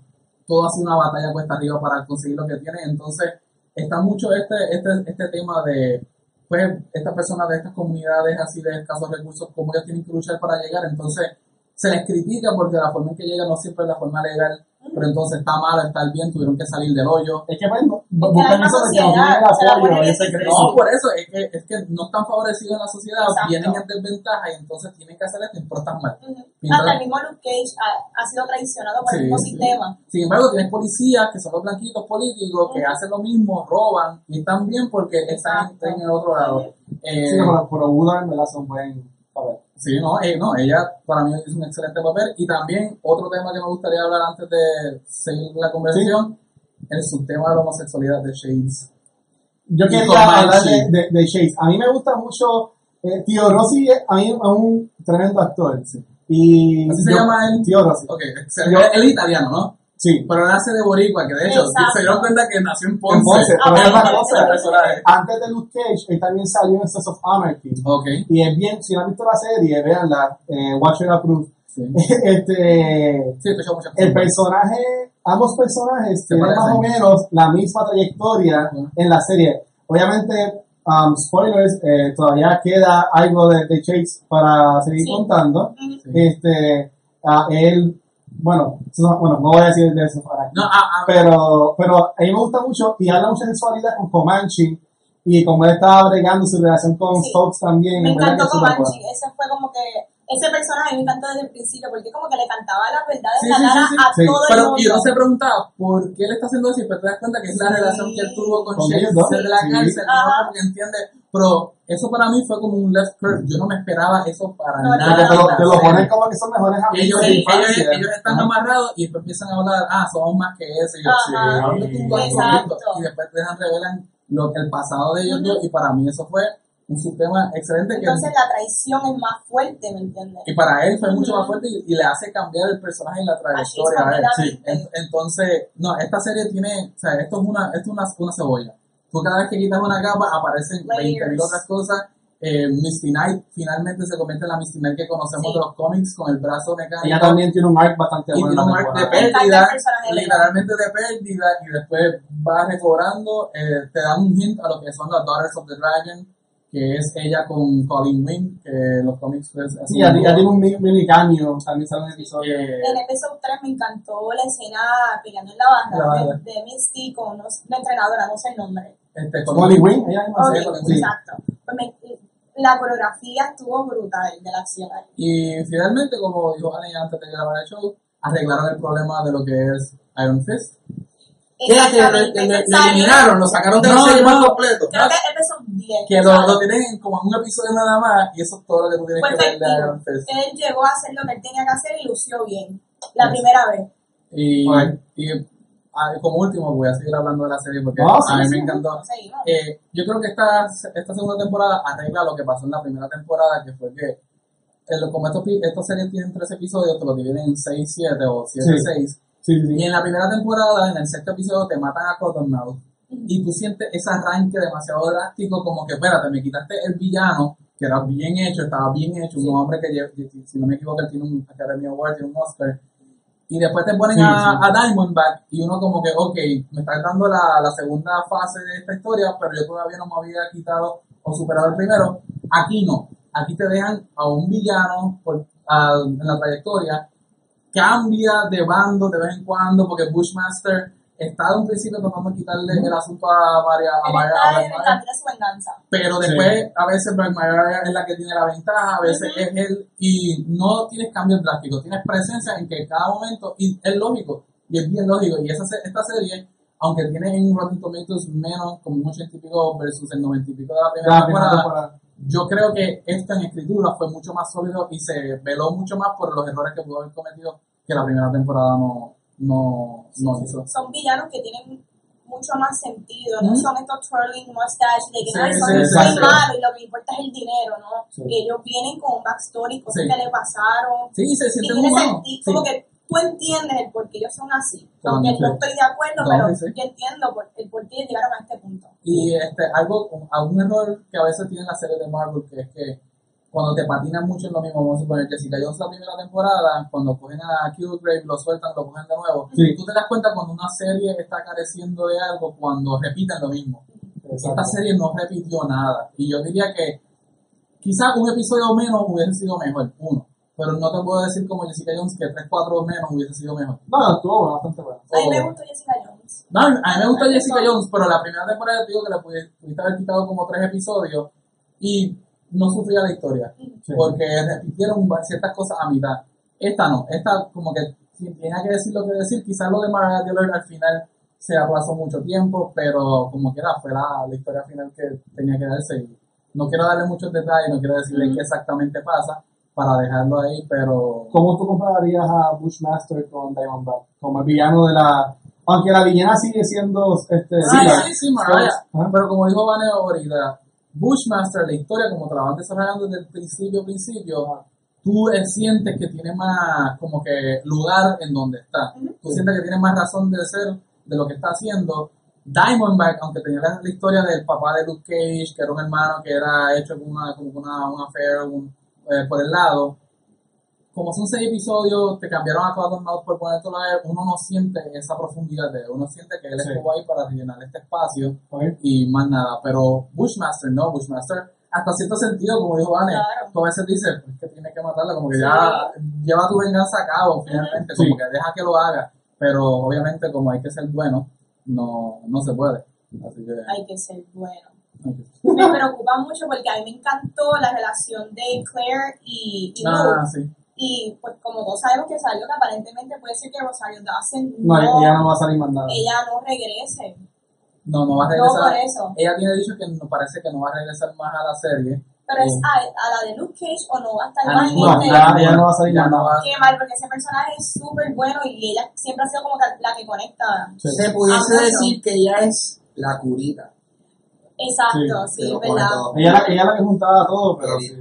todo ha sido una batalla cuesta arriba para conseguir lo que tiene. Entonces, está mucho este, este, este tema de, pues, estas personas de estas comunidades así de escasos recursos, cómo ellos tienen que luchar para llegar. Entonces, se les critica porque la forma en que llegan no siempre es la forma legal, pero entonces está mal, está bien, tuvieron que salir del hoyo. Es que no- la buscan misma eso de que no tienen apoyo y ese por eso, es que, es que no están favorecidos en la sociedad, Exacto. vienen en desventaja y entonces tienen que hacer esto, pero están mal. Ujú. Mientras- Hasta el mismo Luke Cage ha, ha sido traicionado por el mismo sí. sistema. Sin embargo, tienes policías que son los blanquitos políticos que hacen lo mismo, roban y están bien porque están en el otro lado. Eh, Sí, pero, pero Buda en verdad son buen. Sí, no, eh, no, ella para mí hizo un excelente papel. Y también otro tema que me gustaría hablar antes de seguir la conversación, el subtema de la homosexualidad de Shades. Yo quería hablar de, de, de Chase. A mí me gusta mucho. Eh, Tío Rossi es, a mí es un tremendo actor. sí. Y ¿Así se yo- llama él? Tío Rossi. Ok, excelente. él, él es italiano, ¿no? Sí. Pero él hace de boricua, que de hecho, Exacto. se dieron cuenta que nació en Ponce. En Ponce, Ah, pero es cosa. el personaje. Antes de Luke Cage, él también salió en Sons of Anarchy. Ok. Y es bien, si no han visto la serie, véanla, eh, Watch It Approve. Sí. [LAUGHS] este, Sí, el personaje ambos personajes Se tienen más o menos la misma trayectoria Ujú. en la serie. Obviamente, um, spoilers, eh, todavía queda algo de, de Chase para seguir Sí. contando. Este, a él, bueno, eso- bueno, no voy a decir de eso para aquí. No, a, a- Pero, pero a mí me gusta mucho y habla mucho de sexualidad con Comanche y como él estaba bregando su relación con Sí. Stokes también. Me encantó Comanche, ese fue como que, ese personaje me encantó desde el principio, porque como que le cantaba las verdades Sí, la sí, cara sí, sí. a Sí. todo el Pero mundo. y uno se preguntaba por qué él está haciendo eso y te das cuenta que es la Sí. relación que él tuvo con Con dos. desde la Sí. cárcel. ¿no? porque entiende. Pero eso para mí fue como un left curve. Yo no me esperaba eso para No, nada. Porque te lo, en te lo serie. ponen como que son mejores ellos, amigos de ellos, ellos están Ajá. amarrados y después empiezan a hablar, ah, somos más que eso. Y, yo, y después dejan revelan lo que el pasado de ellos dos, y para mí eso fue un subtema excelente que Entonces la traición es más fuerte, ¿me entiendes? y para él fue mucho más fuerte y, y le hace cambiar el personaje y la trayectoria Así a él. Sí. En- entonces, no, esta serie tiene, o sea, esto es una, esto es una, una cebolla. Tú cada vez que quitas una capa aparecen Layers. 20.000 otras cosas. Eh, Misty Knight finalmente se convierte en la Misty Knight que conocemos Sí. de los cómics con el brazo mecánico. Ella también tiene un arc bastante bueno. tiene en un arc de pérdida, literalmente de pérdida, y después va recobrando, eh, te dan un hint a lo que son las Daughters of the Dragon, que es ella con Colin Wing, que los cómics pues, es Sí, ya, tiene un mini, cameo, también sale un episodio. eh, En el episodio 3 me encantó la escena peleando en la barra La barra. de, de Misty con la entrenadora, no sé el nombre. Este, Molly Wing, ella misma Ok, sí, exacto. Pues me- la coreografía estuvo brutal de la acción ahí. Y finalmente, como dijo Annie antes de grabar el show, arreglaron el problema de lo que es Iron Fist. ¿Qué era que lo- lo salió- eliminaron? Lo sacaron de la No, serie no. por completo. Creo que empezó 10. Que lo, lo tienen como en un episodio nada más, y eso es todo lo que tú tienes Fue que ver de. Iron Fist. Él llegó a hacer lo que él tenía que hacer y lució bien. La Yes. primera vez. Y, Right. y ah, como último, voy a seguir hablando de la serie porque No, sí, a mí sí. me encantó. Seguimos. Eh, yo creo que esta, esta segunda temporada arregla lo que pasó en la primera temporada, que fue que el- como estos, estas series tienen tres episodios, te lo dividen en 6, 7 o 7, Sí. 6. Sí, sí, Y sí. en la primera temporada, en el sexto episodio, te matan a Cottonmouth. Y tú sientes ese arranque demasiado drástico, como que, espérate, me quitaste el villano, que era bien hecho, estaba bien hecho, un hombre que, si no me equivoco, él tiene un Academy Award, tiene un Oscar. Y después te ponen Sí, a, sí. a Diamondback y uno como que, ok, me estás dando la, la segunda fase de esta historia, pero yo todavía no me había quitado o superado el primero. Aquí no. Aquí te dejan a un villano por, a- en la trayectoria cambia de bando de vez en cuando porque Bushmaster está de un principio tratando de quitarle el asunto a Maria, a Él Maria, a su venganza. pero después a veces Black Maria es la que tiene la ventaja, a veces es él y no tienes cambios drásticos, tienes presencia en que cada momento y es lógico y es bien lógico y esa esta serie aunque tiene en Rotten Tomatoes menos como un 80 y pico versus el 90 y pico de la primera La primera temporada, temporada. yo creo que esto en escritura fue mucho más sólido y se veló mucho más por los errores que pudo haber cometido que la primera temporada no, no, no hizo. Son villanos que tienen mucho más sentido, no Ujú. son estos twirling mustache de que Sí, "Ay, son sí, muy malos y lo que importa es el dinero, ¿no? Sí. Ellos vienen con un backstory, cosas que le pasaron, Sí, se y sienten Sí. como que tú entiendes el por qué ellos son así. Aunque no estoy de acuerdo, pero yo entiendo por, el por qué llegaron a este punto. Y este, algo, algún error que a veces tiene la serie de Marvel, que es que cuando te patinan mucho en lo mismo, vamos a suponer que si cayó la primera temporada, cuando cogen a Killgrave, lo sueltan, lo cogen de nuevo, Sí. tú te das cuenta cuando una serie está careciendo de algo cuando repiten lo mismo. Esta serie no repitió nada. Y yo diría que quizás un episodio menos hubiese sido mejor, uno. Pero no te puedo decir como Jessica Jones que 3, 4 menos hubiese sido mejor. No, estuvo bastante bueno. A mí me gustó Jessica Jones. No, a mí me gusta Ay, Jessica. Jones, pero la primera temporada te digo que le pudi- pudiste haber quitado como tres episodios y no sufría la historia. Sí. Porque repitieron ciertas cosas a mitad. Esta no, esta como que si tenía que decir lo que decir, quizás lo de Mariah Dillard al final se aplazó mucho tiempo, pero como quiera fue la, la historia final que tenía que darse. Y no quiero darle muchos detalles, no quiero decirle qué exactamente pasa para dejarlo ahí, pero ¿Cómo tú compararías a Bushmaster con Diamondback? Como el villano de la... Aunque la villana sigue siendo... Este, Sí, Mariah. sí, sí, Mariah. Ajá. Pero como dijo Vanessa ahorita, Bushmaster, la historia, como te la van desarrollando desde el principio, principio, tú sientes que tiene más, como que, lugar en donde está. Tú sientes que tiene más razón de ser de lo que está haciendo. Diamondback, aunque tenía la, la historia del papá de Luke Cage, que era un hermano que era hecho con una, como una, una affair un- eh, por el lado, como son seis episodios, te cambiaron a todos los por ponértelo a ver, uno no siente esa profundidad de él, uno siente que él Sí. estuvo ahí para rellenar este espacio y más nada. Pero Bushmaster, no, Bushmaster, hasta cierto sentido, como dijo Vane, Claro. tú a veces dices, es que tienes que matarla, como que ya lleva tu venganza a cabo, finalmente, Sí. como que deja que lo haga, pero obviamente como hay que ser bueno, no, no se puede. Así que, Hay que ser bueno. Me preocupa mucho porque a mí me encantó la relación de Claire y, y Ah, Luke. sí. Y pues como todos sabemos que salió que aparentemente puede ser que Rosario Dawson No, no, ella no va a salir más nada. ella no regrese. No, no va a No regresar. por eso. Ella tiene dicho que no parece que no va a regresar más a la serie. Pero es Eh, a, a la de Luke Cage o no va a estar Ah, más no, No, ella no va a salir no nada. va- Qué mal, porque ese personaje es súper bueno y ella siempre ha sido como la que conecta. Sí. Se pudiese decir que ella es la curita. Exacto, sí, es verdad. Ella, la- ella la que juntaba todo, pero sí.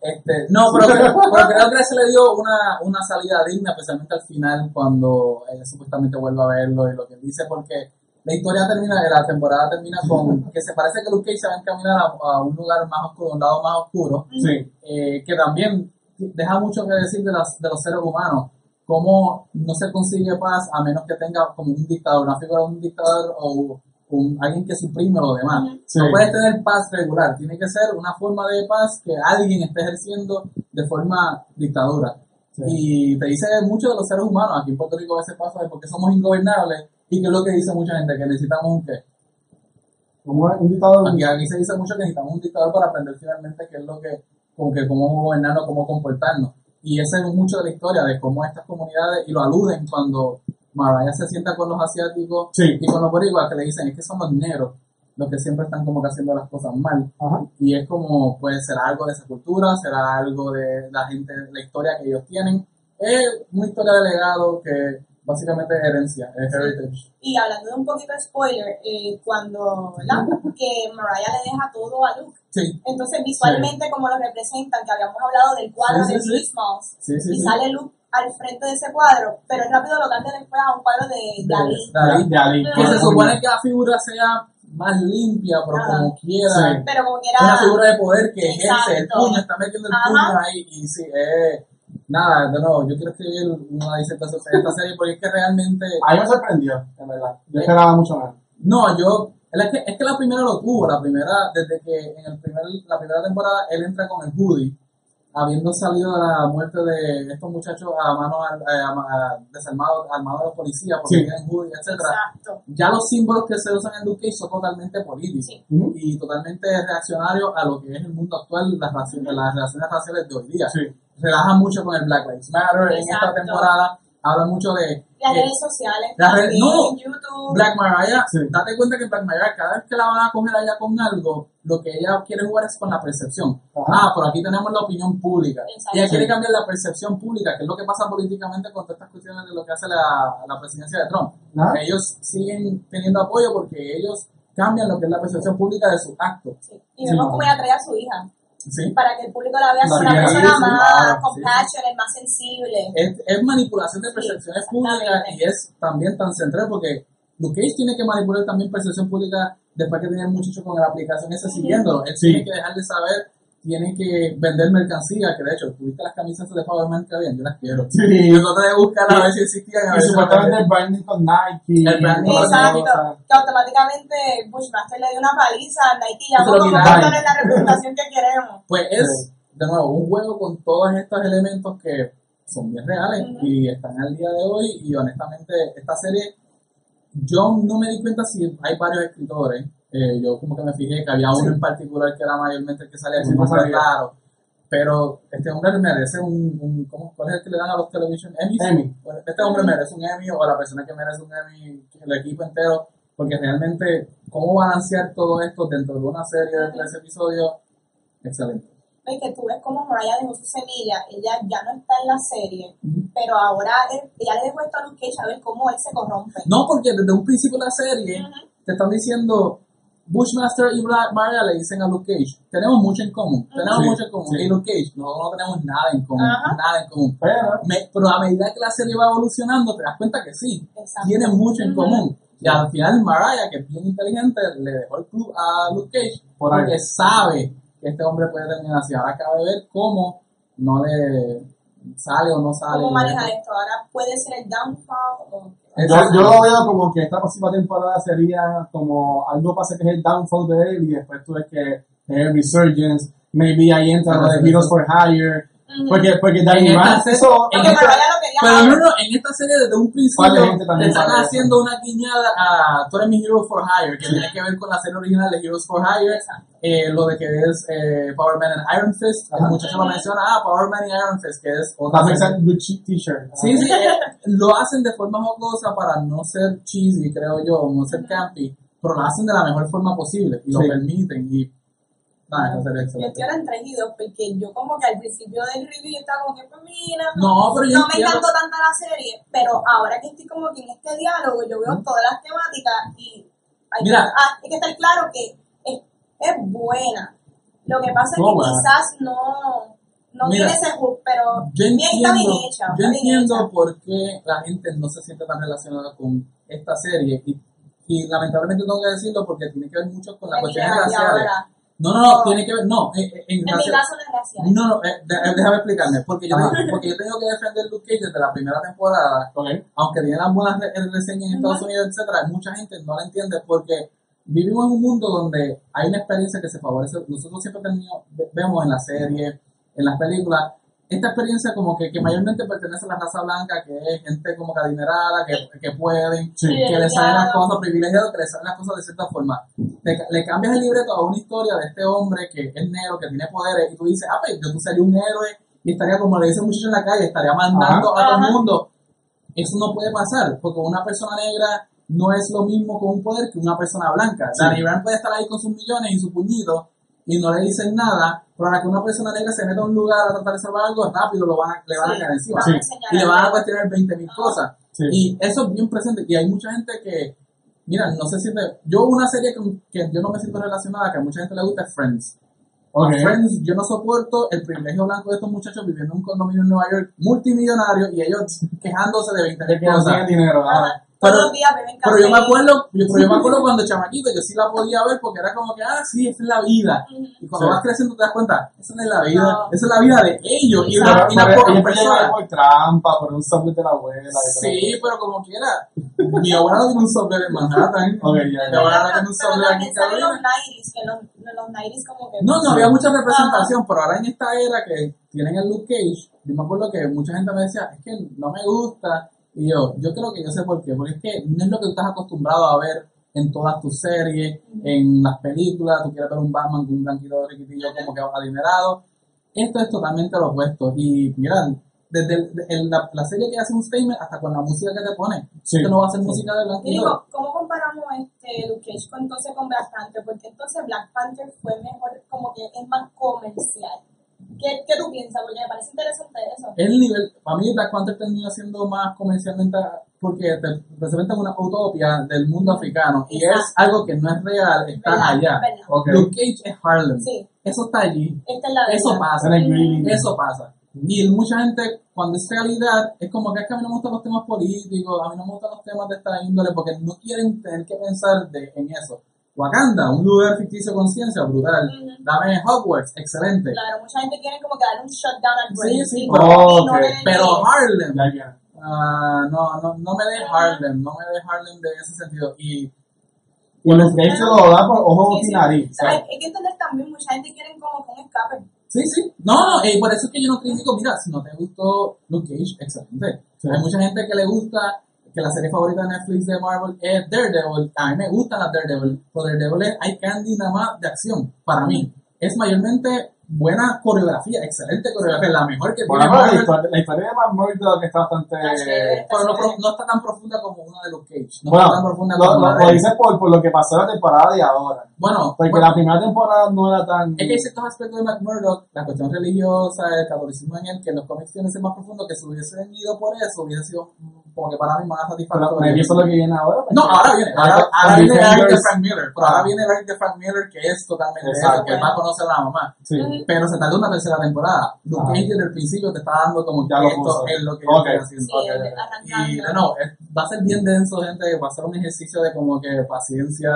Este, no, [LAUGHS] pero, creo- pero creo que se le dio una, una salida digna, especialmente al final, cuando ella supuestamente vuelve a verlo y lo que él dice, porque la historia termina, la temporada termina con [LAUGHS] que se parece que Luke Cage se va a encaminar a, a un lugar más oscuro, un lado más oscuro, Sí. eh, que también deja mucho que decir de, las, de los seres humanos, cómo no se consigue paz a menos que tenga como un dictador, una figura de un dictador o un, alguien que suprime lo demás. Sí. No puedes tener paz regular, tiene que ser una forma de paz que alguien esté ejerciendo de forma dictadura. Sí. Y te dice mucho de los seres humanos, aquí en Puerto Rico a veces pasa de porque somos ingobernables y que es lo que dice mucha gente, que necesitamos un qué. Como un dictador. Aquí, aquí se dice mucho que necesitamos un dictador para aprender finalmente qué es lo que, como que cómo gobernarnos, cómo comportarnos. Y ese es mucho de la historia de cómo estas comunidades, y lo aluden cuando Mariah se sienta con los asiáticos Sí. y con los boricuas, que le dicen, es que son los negros los que siempre están como que haciendo las cosas mal. Ajá. Y es como, puede ser algo de esa cultura, será algo de la gente, la historia que ellos tienen. Es una historia de legado que básicamente es herencia, es heritage. Y hablando de un poquito de spoiler, eh, cuando que Mariah le deja todo a Luke. Sí, Entonces, visualmente, como lo representan, que habíamos hablado del cuadro Sí, de sí, sí. Biggie Smalls, sí, sí. y sí. sale Luke al frente de ese cuadro, pero rápido lo cambia después a un cuadro de Dalí. Dalí. De Ali. Que se supone que la figura sea más limpia, pero Ajá. como quiera. Sí. Pero como que Es una figura de poder que ejerce el Exacto. puño, está metiendo el Ajá. puño ahí. Y sí, eh, nada, de nuevo, yo quiero escribir una disertación sobre esta serie porque es que realmente. A mí me sorprendió, en verdad. Yo esperaba mucho más. No, yo. Es que, es que la primera lo tuvo, la primera, desde que en el primer, la primera temporada él entra con el hoodie, habiendo salido de la muerte de estos muchachos a manos eh, desarmados, armados de los policías, porque Sí. tienen hoodie, etc. Exacto. Ya los símbolos que se usan en Luke Cage son totalmente políticos Sí. Y totalmente reaccionarios a lo que es el mundo actual, las, raci- las relaciones raciales de hoy día. Sí. Relaja mucho con el Black Lives Matter en esta temporada, habla mucho de Las eh, redes sociales, las redes- también, no. YouTube. Black Mariah, Sí. date cuenta que Black Mariah, cada vez que la van a coger allá con algo, lo que ella quiere jugar es con la percepción. Ajá. Ah, por aquí tenemos la opinión pública. Exacto. Ella quiere cambiar la percepción pública, que es lo que pasa políticamente con todas estas cuestiones de lo que hace la, la presidencia de Trump. Ajá. Ellos siguen teniendo apoyo porque ellos cambian lo que es la percepción pública de sus actos. Sí. Y vemos Sí. cómo ella trae a su hija, ¿sí? para que el público la vea como Sí, una sí, persona sí, más compassionate, más sensible. es, es manipulación de Sí, percepciones exactamente. públicas y es también tan central porque Luke Cage tiene que manipular también percepción pública después que tiene el muchacho con la aplicación esa siguiéndolo. Él Sí. tiene que dejar de saber, tiene que vender mercancía, que de hecho, tuviste las camisas de Powerman que habían, yo las quiero. Sí. Yo traté de buscar a ver si existían. A Y supuestamente el branding con Nike. El branding Exacto, que automáticamente Bushmaster le dio una paliza a Nike y ya Y no es la representación que queremos. Pues es, de nuevo, un juego con todos estos elementos que son bien reales y están al día de hoy y honestamente esta serie, yo no me di cuenta si hay varios escritores, eh, yo como que me fijé que había uno en particular que era mayormente el que salía Sí, así sabía. raro, pero este hombre merece un, un ¿cómo, ¿cuál es el que le dan a los television Emmys? Emmy. Este hombre merece un Emmy o la persona que merece un Emmy, el equipo entero, porque realmente cómo balancear todo esto dentro de una serie de tres episodios, excelente. Ves que tú ves como Mariah dejó su semilla, ella ya no está en la serie, pero ahora él- ella le dejó esto a Luke Cage a ver cómo él se corrompe. No, porque desde un principio de la serie Ujú. te están diciendo Bushmaster y Black Maria le dicen a Luke Cage, tenemos mucho en común, tenemos Sí, mucho en común. sí. Y Luke Cage, nosotros no tenemos nada en común, Ajá. nada en común. Pero, Me- pero a medida que la serie va evolucionando, te das cuenta que sí, tienen mucho en común. Y al final Mariah, que es bien inteligente, le dejó el club a Luke Cage Por ahí. porque sabe que este hombre puede terminar así. Ahora cabe ver cómo no le, sale o no sale. ¿Cómo maneja esto? Ahora puede ser el downfall o... Yo, yo lo veo como que esta próxima temporada sería como algo pasa que es el downfall de él y después tú ves que es el resurgence, maybe ahí entra lo de Heroes for Hire, porque, porque Danny Rand Porque Pero dar. no, no, en esta serie desde un principio ¿Cuál de gente también le están eso? haciendo una guiñada a Tú eres mi Hero for Hire, que tiene que ver con la serie original de Heroes for Hire, eh, lo de que es eh, Power Man and Iron Fist, el muchacho lo menciona, ah, Power Man y Iron Fist, que es otra cheap t-shirt. Sí, sí, eh, lo hacen de forma jocosa para no ser cheesy, creo yo, no ser campy, pero lo hacen de la mejor forma posible y lo permiten y serie es Yo estoy ahora en 3 y 2 porque yo como que al principio del review yo estaba como que pues mira, No, pero yo no me entiendo. encantó tanto la serie, pero ahora que estoy como que en este diálogo yo veo todas las temáticas y hay, Mira. que, ah, hay que estar claro que es, es buena. Lo que pasa es que quizás no, no Mira, tiene ese hook, pero Yo bien, está entiendo, bien hecha. yo entiendo hecha. por qué la gente no se siente tan relacionada con esta serie y, y lamentablemente tengo que decirlo porque tiene que ver mucho con las cuestiones raciales. ahora, No, no, no, tiene que ver, no, en, en- en En mi caso no es racial. No, no, eh, eh, déjame explicarme, porque yo, tengo- porque yo tengo que defender Luke Cage desde la primera temporada, aunque tiene las buenas re- reseñas en Estados. Unidos, etcétera, mucha gente no la entiende porque vivimos en un mundo donde hay una experiencia que se favorece. Nosotros siempre tenemos- ve- vemos en la serie, en las películas, esta experiencia como que, que mayormente pertenece a la raza blanca, que es gente como que adinerada, que, que pueden, Sí. que le salen las cosas, privilegiados, que le salen las cosas de cierta forma. Te- le cambias el libreto a una historia de este hombre que es negro, que tiene poderes, y tú dices, ah, pues yo tú sería un héroe y estaría como le dice el muchacho en la calle, estaría mandando a todo el mundo. Eso no puede pasar, porque una persona negra no es lo mismo con un poder que una persona blanca. Sí. Danny Rand puede estar ahí con sus millones y su puñito y no le dicen nada, pero ahora que una persona negra se meta a un lugar a tratar de salvar algo, rápido lo van a, le van a caer encima. Sí. Y le van a cuestionar 20 mil Ajá. cosas. Sí. Y eso es bien presente. Y hay mucha gente que, mira, no se siente. Yo, una serie que, que yo no me siento relacionada, que a mucha gente le gusta, es Friends. Ok. Friends, yo no soporto el privilegio blanco de estos muchachos viviendo en un condominio en Nueva York multimillonario y ellos quejándose de 20 De mil cosas. dinero. ah. Ajá. Todos Pero- los días beben Pero yo me acuerdo, yo, pero yo me acuerdo [LAUGHS] cuando chamaquito, yo sí la podía ver porque era como que, ah, sí, esa es la vida. Y cuando Sí. vas creciendo te das cuenta, esa no es la vida, No. esa es la vida de ellos y una, y una personas. llegar por trampa, por un software de la abuela. Sí, pero como quiera. Mi abuela no tiene un software en Manhattan. [LAUGHS] Ok, ya, Mi ya. abuela no tiene un software aquí en los Carolina. 90s, que los, los 90s como que... No, no había mucha representación, pero ahora en esta era que tienen el Luke Cage, yo me acuerdo que mucha gente me decía, es que no me gusta. Y yo, yo creo que yo sé por qué, porque es que no es lo que tú estás acostumbrado a ver en todas tus series, en las películas, tú quieres ver un Batman con un blanquito riquitillo como que adinerado. Esto es totalmente lo opuesto. Y mira, desde el- el- la, la serie que hace un statement hasta con la música que te pone. Sí. Esto no va a ser música de blanquito. digo, ¿cómo comparamos este Luke Cage con, entonces con Black Panther? Porque entonces Black Panther fue mejor, como que es más comercial. ¿Qué, qué tú piensas? Porque me parece interesante eso. el nivel, para mí Black Panther terminó siendo más comercialmente porque te representa una utopia del mundo africano y es algo que no es real, está ¿Verdad? allá. ¿Verdad? Ok. Luke Cage es Harlem, Sí, eso está allí, esta es la eso pasa, eso pasa. Y mucha gente, cuando es realidad, es como que es que a mí no me gustan los temas políticos, a mí no me gustan los temas de esta índole, porque no quieren tener que pensar de, en eso. Wakanda, un lugar ficticio con ciencia, brutal. Dame Hogwarts, excelente. Claro, mucha gente quiere como que darle un shutdown al Sí, brain. sí, y pero- no- y no Pero Harlem, Ya, ya. Ah, no, no, no me de Harlem, no me de Harlem de ese sentido. Y Y el sketch lo da por ojos Sí, y sí. nariz. ¿Sabes? Hay que entender también, mucha gente quiere como que un escape. sí, sí, no, no, eh, por eso es que yo no critico, mira, si no te gustó Luke Cage, excelente. Sí. Hay mucha gente que le gusta, que la serie favorita de Netflix de Marvel es Daredevil. A mí me gustan las Daredevil, pero Daredevil es, hay candy nada más de acción, para mí. Es mayormente buena coreografía, excelente coreografía, la mejor que Bueno, tiene la historia, la historia de Matt Murdock está bastante... Ah, sí. Pero no, no está tan profunda como una de Luke Cage. No Bueno, está tan profunda lo, como lo, lo de dices por, por lo que pasó la temporada de ahora. Bueno, Porque bueno, la primera temporada no era tan... Es que hay ciertos aspectos de Matt Murdock, la cuestión religiosa, el catolicismo en él, que en los cómics tienen que ser más profundo, que si hubiesen ido por eso, hubiese sido mm, como que para mí más Pero satisfactorio. maybe eso es lo que viene ahora. No, ahora viene, ahora, Con ahora viene el Eric de. Frank Miller, pero Ah. ahora viene el Eric de Frank Miller que es totalmente Exacto. eso, que va a conocer a la mamá. Sí. Pero se tardó una tercera temporada. Luke Ah. Cage desde el principio te está dando como que Ya esto es lo que Ok. yo estoy haciendo. Sí, Ok. arrancando. Y nuevo, es- va a ser bien denso, gente, va a ser un ejercicio de como que paciencia,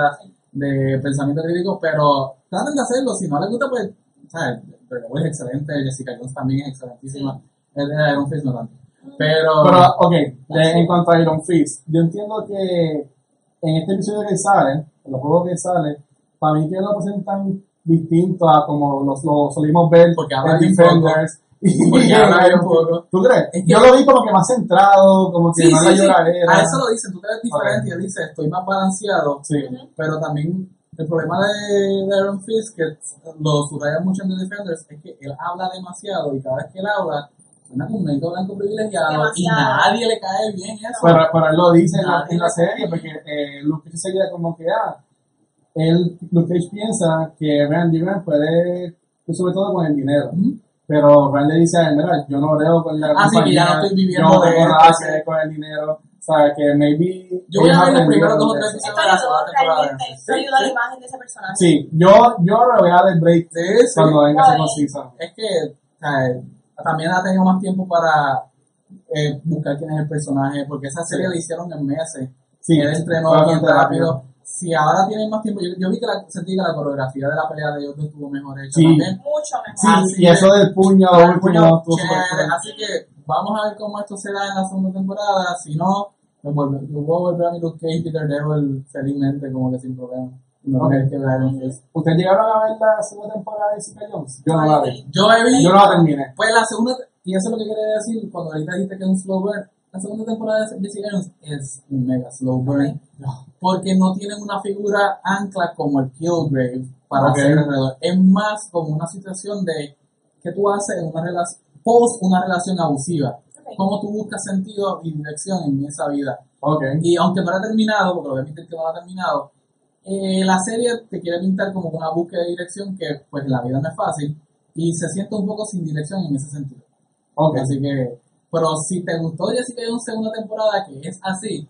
de pensamiento crítico, pero traten de hacerlo. Si no les gusta, pues, ¿sabes? Pero es excelente, Jessica Jones también es excelentísima. El de Iron Fist no tanto. Pero, Pero, ok, de- en cuanto a Iron Fist, yo entiendo que en este episodio que sale, en los juegos que sale, para mí que lo presentan distinto a como los, lo solimos ver Porque en Defenders. Porque habla bien [LAUGHS] poco. ¿Tú crees? Es que- yo lo vi como que más centrado, como que sí, más sí, lloradera. A eso lo dicen, tú te ves diferente y él dice, estoy más balanceado. Sí. Pero también el problema de, de Iron Fist, que lo subrayan mucho en The Defenders, es que él habla demasiado y cada vez que él habla, suena como un negro blanco privilegiado y nadie le cae bien eso. Pero, pero él lo dice en la, en la serie, porque eh, Luke Cage sería como que, ah, él, Luke Cage piensa que Randy Rand puede, pues, sobre todo con el dinero. Ujú. Pero Rand le dice a él, mira, yo no creo con la Ah, sí, que ya no compañía, estoy viviendo yo no de tengo nada que ver con el dinero. O sea, que maybe... Yo voy a ver los primeros dos o tres eso. episodios de la segunda temporada. a la imagen de ese personaje. Sí, yo, yo le voy a dar el break Sí, sí. cuando venga Ay. ese season. Es que o sea, también ha tenido más tiempo para eh, buscar quién es el personaje, porque esa serie la hicieron en meses. Sí, él entrenó bien rápido. Si ahora tienen más tiempo, yo, yo vi que la, sentí que la coreografía de la pelea de ellos estuvo mejor hecha Sí. también. Mucho mejor. Sí, Así y eso que- del puño súper chévere. cool. Así que vamos a ver cómo esto se da en la segunda temporada. Si no, me vuelvo, yo voy a volver a mi Luke Cage y Daredevil felizmente, como que sin problema. No Ok. tener que ver Fist. ¿Ustedes llegaron a ver la segunda temporada de Jessica Jones? Yo no la vi. Yo he visto. Yo no la terminé. Pues la segunda, y eso es lo que quería decir cuando ahorita dijiste que es un slow burn. La segunda temporada de Jessica Jones es un mega slow burn. Porque no tienen una figura ancla como el Killgrave para Ok. hacer alrededor. Es más como una situación de que tú haces en una relación, post una relación abusiva. Ok. Cómo tú buscas sentido y dirección en esa vida. Y aunque no la ha terminado, porque lo voy a admitir que no la ha terminado, eh, la serie te quiere pintar como una búsqueda de dirección que pues la vida no es fácil y se siente un poco sin dirección en ese sentido. Ok. Así que, pero si te gustó Jessica Jones segunda temporada que es así,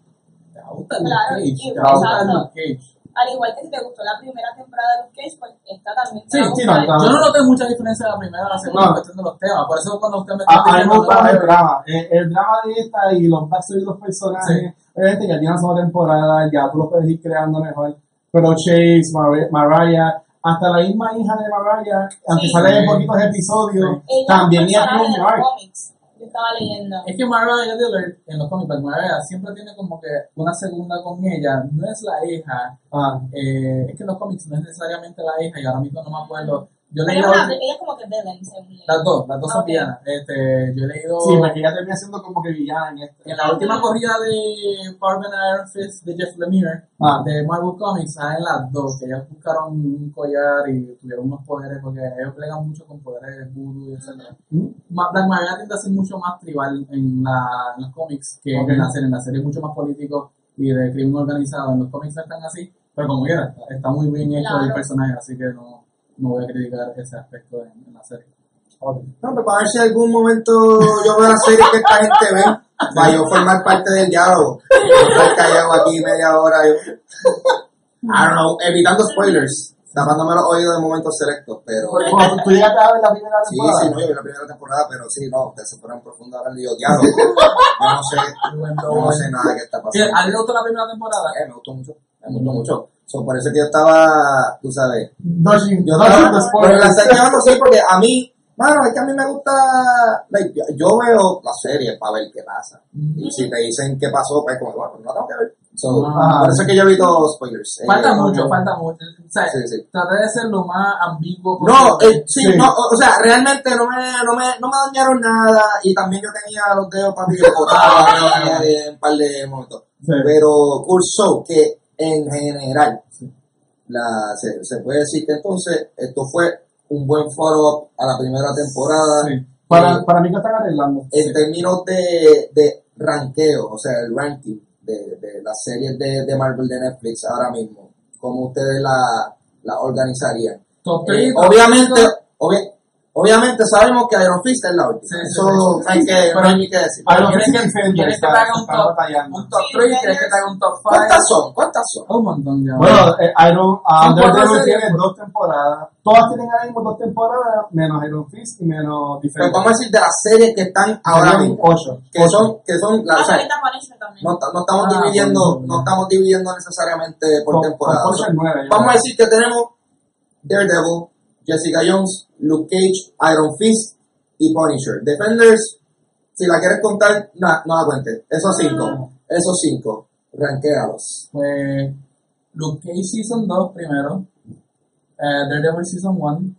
te va a gustar Luke Claro, Cage, y- te va a gustar exacto. Luke Cage. Al igual que si te gustó la primera temporada de Luke Cage, pues esta también te Sí, va a sí, no, no. Yo no noté mucha diferencia de la primera a la segunda No. en cuestión de los temas, por eso cuando usted me está a mí me diciendo, gusta no, más el drama. El, el drama de esta y los backstory de los personajes. Obviamente ya tiene la segunda temporada, ya tú lo puedes ir creando mejor. Pero Chase, Mar- Mariah, hasta la misma hija de Mariah, aunque Sí. sale en poquitos episodios, Ella también es cómics. Yo estaba leyendo. Es que Mariah Dillard en los cómics, pues, Mariah siempre tiene como que una segunda con ella, no es la hija, Ah, eh, es que en los cómics no es necesariamente la hija y ahora mismo no me acuerdo. Yo leí Ella la es, una- ulti- ella es como que villain, según leí. las dos, las dos son villanas. Este, yo he leído sí, porque ella termina siendo como que villana en este. en la última corrida de Marvel Iron Fist de Jeff Lemire Ah. de Marvel Comics, salen las dos, que ellas buscaron un collar y tuvieron unos poderes, porque ellos plegan mucho con poderes voodoo y etc. ¿Mm? Black Maria tiende a ser mucho más tribal en, la, en los cómics que Ok. en la serie. En la serie es mucho más político y de crimen organizado. En los cómics no están así, pero como quiera, está, está muy bien hecho el Claro. personaje, así que no, no voy a criticar ese aspecto en, en la serie. Ok. No, pero para ver si en algún momento yo veo la serie que esta gente ve, para yo formar parte del diálogo. No estar callado aquí media hora. Yo, I don't know, evitando spoilers, tapándome los oídos de momentos selectos, pero... Bueno, tú llegaste a ver la primera Sí, temporada. sí, no, yo vi la primera temporada, pero sí, no, ustedes se fueron profundo ahora yo, diálogo. Yo no sé, [LAUGHS] yo no sé nada que está Sí, pasando. ¿A ti te gustó la primera temporada? Eh, me gustó mucho, me gustó mucho. So, por eso que yo estaba, tú sabes, Dodging, yo estaba, pero la estoy llevando sí, porque a mí, mano, es que a mí me gusta, like, yo, yo veo la serie para ver qué pasa. Y si te dicen qué pasó, pues como, bueno, no tengo que ver. So, Ah. por eso es que yo evito spoilers. Eh, Falta no, mucho, no. falta mucho. O sea, Sí, sí. traté de ser lo más ambiguo No, eh, sí, Sí. no, o, sea, realmente no me, no me, no me dañaron nada y también yo tenía los dedos para botados en un par de momentos. Pero curso que en general, la, se, se puede decir que entonces esto fue un buen follow-up a la primera temporada Sí. Para, Eh, para mí que están arreglando. en términos de, de ranqueo, o sea, el ranking de, de las series de, de Marvel de Netflix ahora mismo, ¿cómo ustedes la, la organizarían? Eh, obviamente, obvi- obviamente sabemos que Iron Fist es la última. Sí, sí, Eso hay que, no hay ni que decir. Iron ¿Quieres Fist que, ¿quieres que te están- haga un top, un top Sí, 3? ¿Quieres que te Defenders. haga un top 5? ¿Cuántas son? ¿Cuántas son? Un montón ya. Bueno, eh, Iron, ah, series. tiene dos temporadas. Todas tienen ahora mismo dos temporadas, menos Iron Fist y menos Pues Defenders. vamos a decir de las series que están ahora mismo. ocho. Que son, que son, la- Ah, o sea, ahorita Punisher también. no, no estamos Ah, dividiendo, no estamos dividiendo necesariamente por temporada. vamos a decir que tenemos Daredevil, Jessica Jones, Luke Cage, Iron Fist y Punisher. Defenders, Si la quieres contar, no, no la cuentes. Esos cinco. Esos cinco. Ranquéalos. Pues Luke Cage Season 2 primero, eh, Daredevil Season 1,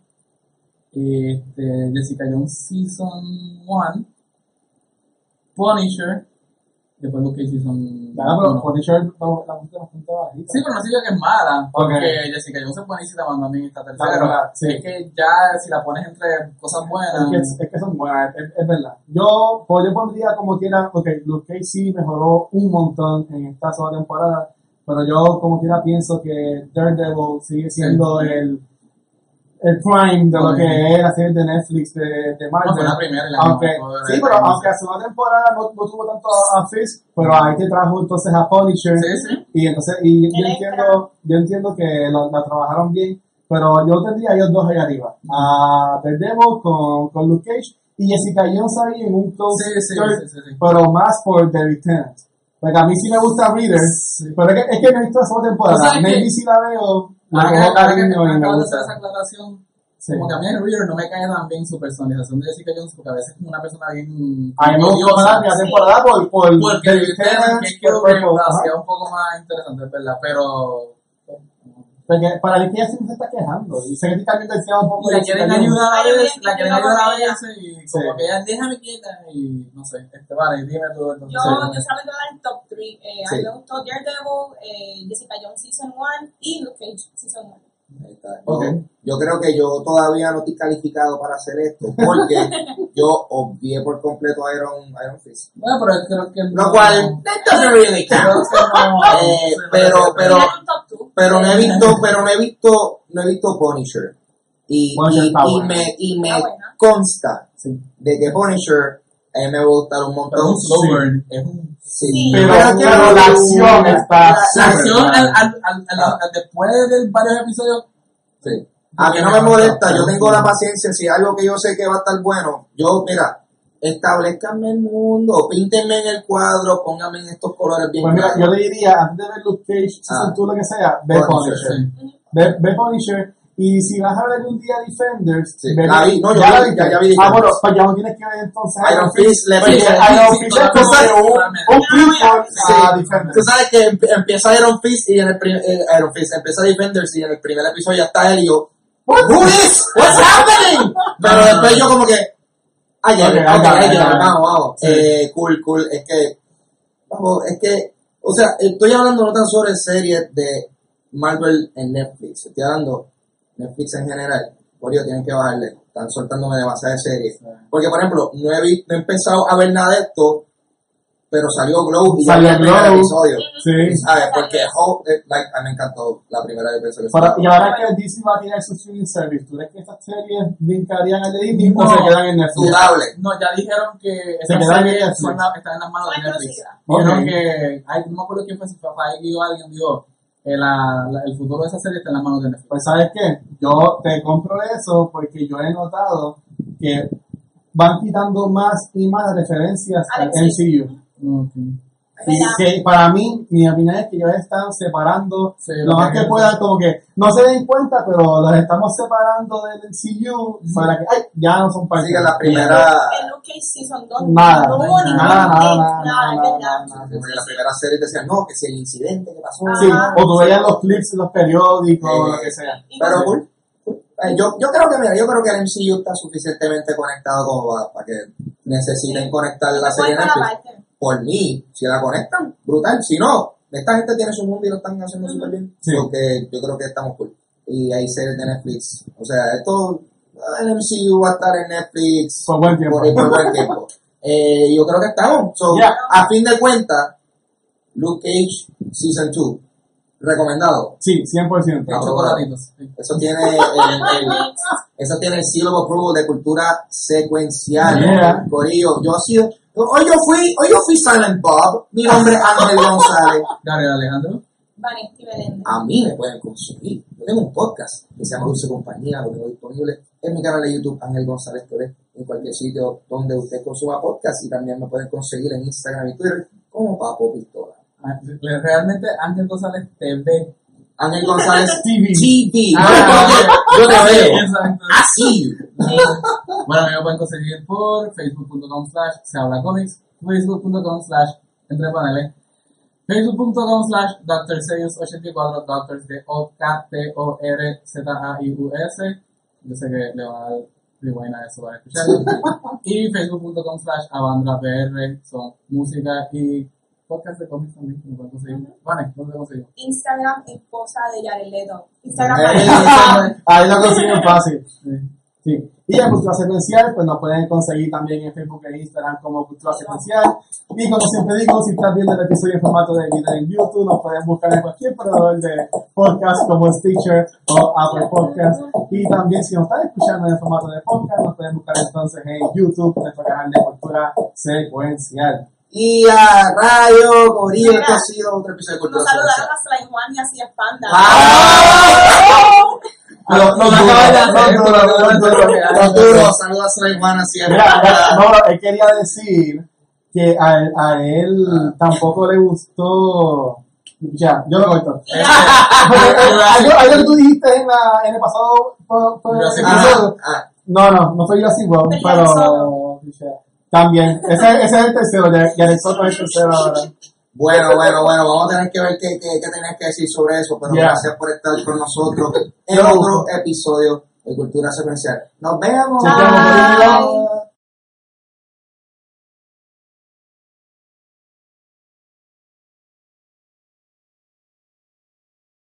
y este, Jessica Jones Season 1, Punisher, después Luke Cage Season Nada, pero 1. Punisher la la música bastante bajita. Sí, pero no sé yo que es mala, porque Ok. Jessica Jones es buenísima cuando a mí está Vale, tercera. verdad, sí. Es que ya si la pones entre cosas buenas, Es que, es que son buenas, es, es verdad. Yo, pues yo pondría como quiera, ok, Luke Cage sí mejoró un montón en esta segunda temporada, pero yo como quiera pienso que Daredevil sigue siendo el, el prime de lo que es la serie de Netflix de, de no Marvel. fue la primera. la aunque, que me- sí, pero aunque la segunda temporada no, no tuvo tanto a, a Fisk, pero ahí te trajo entonces a Punisher. Sí, sí. Y entonces, y yo entiendo, yo entiendo que lo, la trabajaron bien, pero yo tendría a ellos dos ahí arriba. A Daredevil con, con Luke Cage y Jessica Jones ahí en un close Sí, sí, third, sí, sí, sí. pero más por The Lieutenant. Porque a mí sí me gusta Reader, pero es que, es que no he visto la segunda temporada. Maybe que- si la veo, la Ahora que, que cariño de hacer gusta. esa aclaración, Sí. como que a mí en Reader no me cae tan bien su personalización de Jessica Jones, porque a veces es como una persona bien. A mí me gustó más la primera temporada por, por Porque el Lieutenant, que por creo que la hacía un poco más interesante, es verdad, pero. Porque para mí que ella siempre se está quejando. Y sé que cambiando el tema un poco. Y la quieren ayudar a veces, la quieren ayudar a veces y como Sí. que ella déjame quieta y no sé, este vale, dime tú entonces. Yo, yo solamente voy a dar el top 3. Eh, A mí me gustó Daredevil, eh, Jessica Jones Season 1 y Luke Cage Season 1. Ahí está. Yo, creo que yo todavía no estoy calificado para hacer esto porque [LAUGHS] yo obvié por completo a Iron, Iron Fist. Bueno, pero creo que. Lo cual, really no. [LAUGHS] Eh, pero- pero- Tiene un top 2. Pero no he visto, pero no he visto, no he visto Punisher. Y, Punisher y, me, y me consta Sí. de que Punisher a mí me va a gustar un Pero es montón. es un Sí. Pero, Pero- pero la acción está La- acción súper al, buena. al, al, al- al- después de varios episodios, Sí. A mí no me molesta, yo tengo la paciencia, si hay algo que yo sé que va a estar bueno, yo, mira, establezcanme el mundo, píntenme en el cuadro, pónganme en estos colores bien Pues mira, yo le diría, antes de ver Luke Cage, si Ah. tú lo que sea, ve Punisher, Punisher. sí. Ve, ve Punisher. Y si vas a ver algún día Defenders, Sí. vi, no, yo ya vi- la viste. ya- ya vi Ah, Defenders. bueno, pues ya no tienes que ver entonces Iron Fist le pide- Iron Fist es como un, totalmente. un prequel Sí. a Tú Defenders. sabes que emp- empieza Iron Fist y en el primer, eh, Iron Fist empieza Defenders y en el primer episodio ya está él y yo, Who is? What's happening? Pero después yo como que, ay, ya, Ok, ok, ahí va, ay, ahí ya, va. vamos, vamos. Eh, cool, cool, es que, vamos, es que, o sea, estoy hablando no tan solo de series de Marvel en Netflix, estoy hablando Netflix en general. Por ello tienen que bajarle, están soltándome demasiadas series. Porque, por ejemplo, no he, vi- no he empezado a ver nada de esto, pero salió Glow y ya Salió el primer episodio. Sí. ¿Sabes? Porque Hulk, eh, like, a mí me encantó la primera vez que salió. Para- y ahora que DC va a tirar su streaming service, ¿tú crees que estas series brincarían al Disney o No. se quedan en Netflix? Dudable. No, ya dijeron que Se estas quedan en series están en las manos de Netflix. Dijeron que, ay, no me acuerdo quién fue, si fue Feige o alguien dijo, que la, la- el futuro de esa serie está en las manos de Netflix. Pues sabes qué, yo te compro eso porque yo he notado que van quitando más y más referencias al. MCU. Ok. Y que para mí, mi opinión es que ellos están separando Sí, lo más que- puedan, como que no se den cuenta, pero los estamos separando del MCU para que, ay, ya no son parte Así que la primera, En Luke Cage Season 2 Nada, nada, nada, la primera serie decían, no, que si el incidente que pasó. Sí, o tú veías los clips en los periódicos, Sí. o lo que sea. Pero cool. Eh, yo, yo creo que, mira, yo creo que el MCU está suficientemente conectado como para, que necesiten conectar la serie Netflix. Por mí, si la conectan, brutal. Si no, esta gente tiene su mundo y lo están haciendo súper bien. Sí. Porque yo creo que estamos cool. Y hay series de Netflix. O sea, esto, el MCU va a estar en Netflix Por buen tiempo. por, por buen tiempo. [LAUGHS] Eh, yo creo que estamos. So, Yeah. A fin de cuentas, Luke Cage Season 2. Recomendado. Sí, 100%. Los chocolatitos. sí. Eso tiene el, el- eso tiene el seal of approval de cultura secuencial. Yeah. Corillo, yo he sido, hoy yo fui, hoy yo fui Silent Bob, mi nombre es Ángel [LAUGHS] González. Gabriel Alejandro. Vanetti Belén. A mí me pueden consumir. Yo tengo un podcast que se llama Dulce Compañía, lo tengo disponible en mi canal de YouTube, Ángel González Torres, en cualquier sitio donde usted consuma podcast y también me pueden conseguir en Instagram y Twitter como Papo Pistola. Ah, Realmente Ángel González TV. Ángel González [LAUGHS] TV. TV. Ah, yo te veo. Así. Sí. Bueno, me pueden conseguir por facebook.com slash se habla comics, facebook.com slash entre paneles, facebook.com slash drseus84, doctors de o k t o r z a i u s Yo sé que le va a dar rewind a eso para escucharlo. [LAUGHS] y facebook.com slash avandrapr, son música y podcast de cómics también, pueden conseguir. Vale, ¿dónde conseguimos? Instagram, esposa de Jared Leto. Instagram, Eh, Ahí lo consiguen fácil. Sí. Y en Cultura Secuencial, pues nos pueden conseguir también en Facebook e Instagram como Cultura Secuencial. Y como siempre digo, si estás viendo el episodio en formato de video en YouTube, nos pueden buscar en cualquier proveedor de podcast como Stitcher o Apple Podcast. Y también si nos están escuchando en formato de podcast, nos pueden buscar entonces en YouTube, nuestro canal de Cultura Secuencial. Y a Rayo, Corillo, esto ha sido otro episodio de Cultura nos saludaron Secuencial. a Slime Juan y a Panda. Los duros. Los duros, saludos a Sulaimana siempre. Mira, mira, no, él quería decir que a, a él tampoco le gustó. Ya, yo lo corto. [LAUGHS] Eh, algo, algo que tú dijiste en, la, en el pasado. Ah, ah, No, no, no fue Jurassic World, Pero pero. Jared También. Ese, ese es el tercero, ya, ya el Soto es el tercero ahora. Bueno, bueno, bueno, vamos a tener que ver qué, qué, qué tenías que decir sobre eso, pero Yeah. gracias por estar con nosotros en otro episodio de Cultura Secuencial. Nos vemos.